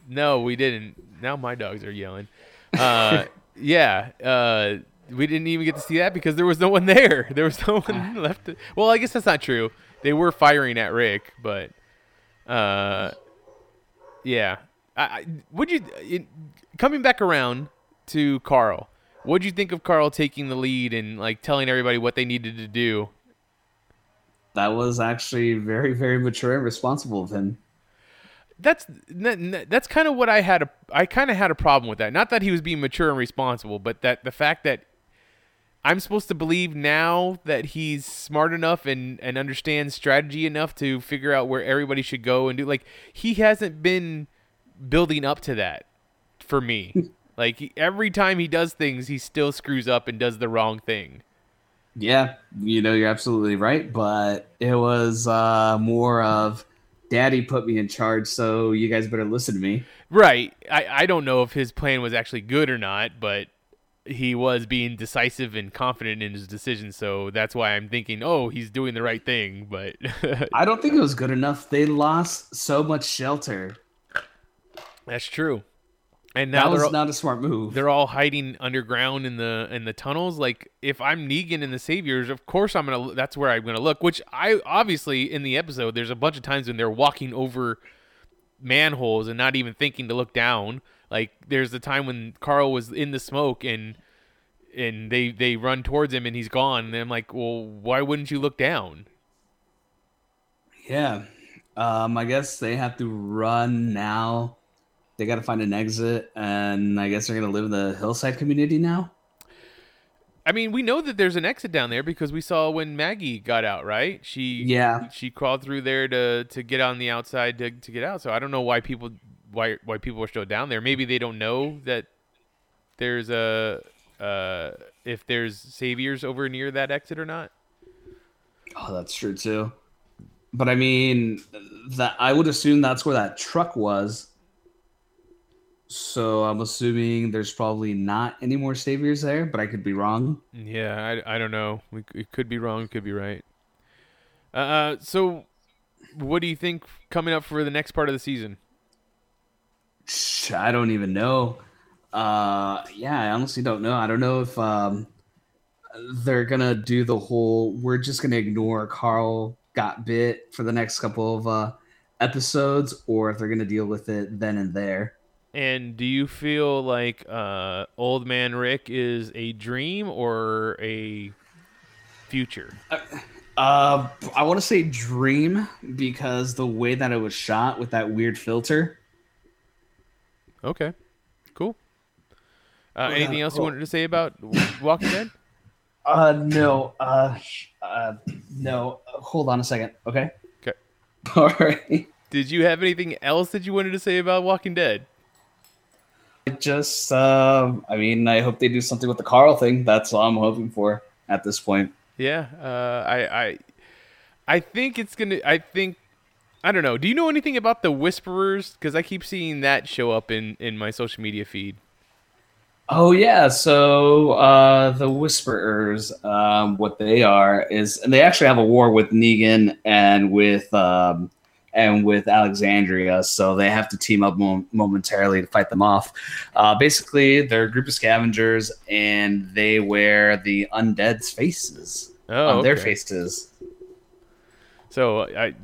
No, we didn't. Now my dogs are yelling. Uh, yeah, uh, we didn't even get to see that because there was no one there. There was no one left. To, well, I guess that's not true. They were firing at Rick, but uh, yeah. I, I would you it, coming back around to Carl? What'd you think of Carl taking the lead and like telling everybody what they needed to do? That was actually very, very mature and responsible of him. That's that's kind of what I had a I kind of had a problem with that. Not that he was being mature and responsible, but that the fact that I'm supposed to believe now that he's smart enough and and understands strategy enough to figure out where everybody should go and do like he hasn't been building up to that for me. like he, every time he does things, he still screws up and does the wrong thing. Yeah, you know, you're absolutely right, but it was uh, more of daddy put me in charge, so you guys better listen to me. Right. I, I don't know if his plan was actually good or not, but he was being decisive and confident in his decision. So that's why I'm thinking, oh, he's doing the right thing. But I don't think it was good enough. They lost so much shelter. that's true. And That now was they're all, not a smart move. they're all hiding underground in the in the tunnels. Like if I'm Negan and the Saviors, of course I'm gonna. That's where I'm gonna look. Which I obviously in the episode, there's a bunch of times when they're walking over manholes and not even thinking to look down. Like there's the time when Carl was in the smoke and and they they run towards him and he's gone. And I'm like, well, why wouldn't you look down? Yeah. Um, I guess they have to run now. They got to find an exit, and I guess they're gonna live in the hillside community now. I mean, we know that there's an exit down there because we saw when Maggie got out, right? She Yeah. she crawled through there to to get on the outside to to get out. So I don't know why people why why people are still down there. Maybe they don't know that there's a uh if there's saviors over near that exit or not. Oh, that's true too. But I mean, that I would assume that's where that truck was. So I'm assuming there's probably not any more saviors there, but I could be wrong. Yeah, I, I don't know. We it could be wrong, could be right. Uh, so what do you think coming up for the next part of the season? I don't even know. Uh, yeah, I honestly don't know. I don't know if um, they're gonna do the whole. We're just gonna ignore Carl got bit for the next couple of uh, episodes, or if they're gonna deal with it then and there. And do you feel like uh, Old Man Rick is a dream or a future? Uh, I want to say Dream because the way that it was shot with that weird filter. Okay, cool. Uh, yeah, anything else you wanted to say about Walking Dead? Uh, no. Uh, uh, no. Hold on a second. Okay. Okay. All right. Did you have anything else that you wanted to say about Walking Dead? Just, um, I mean, I hope they do something with the Carl thing. That's all I'm hoping for at this point. Yeah, uh, I, I, I think it's gonna. I think I don't know. Do you know anything about the Whisperers? Because I keep seeing that show up in in my social media feed. Oh yeah, so uh, the Whisperers, um, what they are is, and they actually have a war with Negan and with um, and with Alexandria, so they have to team up mo- momentarily to fight them off. Uh, basically, they're a group of scavengers, and they wear the undead's faces Oh, on their faces. So I,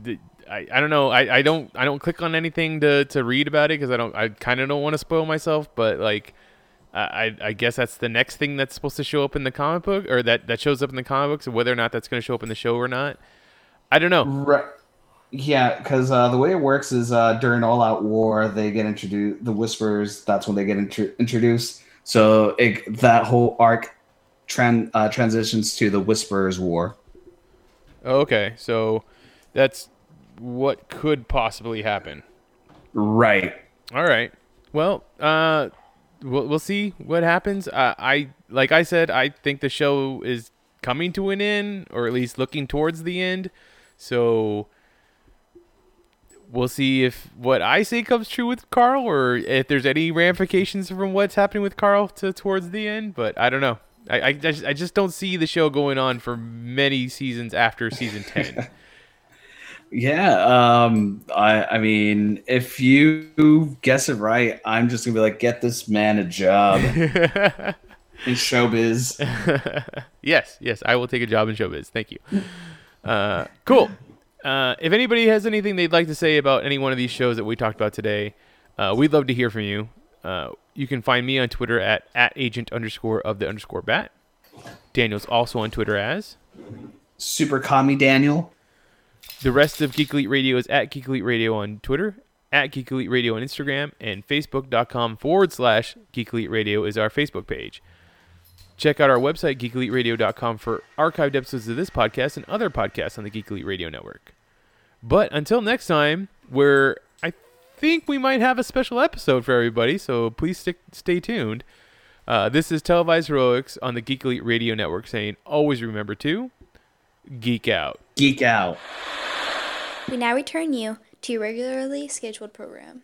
I, I don't know. I, I don't I don't click on anything to, to read about it because I don't I kind of don't want to spoil myself. But like, I I- I guess that's the next thing that's supposed to show up in the comic book or that that shows up in the comic books. And whether or not that's going to show up in the show or not, I don't know. Right. Yeah, because uh, the way it works is uh, during All Out War, they get introduced. The Whispers. That's when they get intro- introduced. So it, that whole arc tran- uh, transitions to the Whisperers War. Okay, so that's what could possibly happen. Right. All right. Well, uh, we'll, we'll see what happens. Uh, I like I said, I think the show is coming to an end, or at least looking towards the end. So we'll see if what I say comes true with Carl, or if there's any ramifications from what's happening with Carl to towards the end. But I don't know. I I, I just, I just don't see the show going on for many seasons after season ten. Yeah. Um. I. I mean, if you guess it right, I'm just gonna be like, get this man a job in showbiz. yes, yes, I will take a job in showbiz. Thank you. Uh, cool. Uh, if anybody has anything they'd like to say about any one of these shows that we talked about today, uh, we'd love to hear from you. Uh, you can find me on Twitter at, at agent underscore of the underscore bat. Daniel's also on Twitter as. Super commie Daniel. The rest of Geek Elite Radio is at Geek Elite Radio on Twitter, at Geek Elite Radio on Instagram, and Facebook.com forward slash Geek Elite Radio is our Facebook page. Check out our website, geekeliteradio.com, for archived episodes of this podcast and other podcasts on the Geek Elite Radio Network. But until next time, where I think we might have a special episode for everybody, so please stick, stay tuned. Uh, this is Televised Heroics on the Geek Elite Radio Network saying, always remember to geek out. Geek out. We now return you to your regularly scheduled program.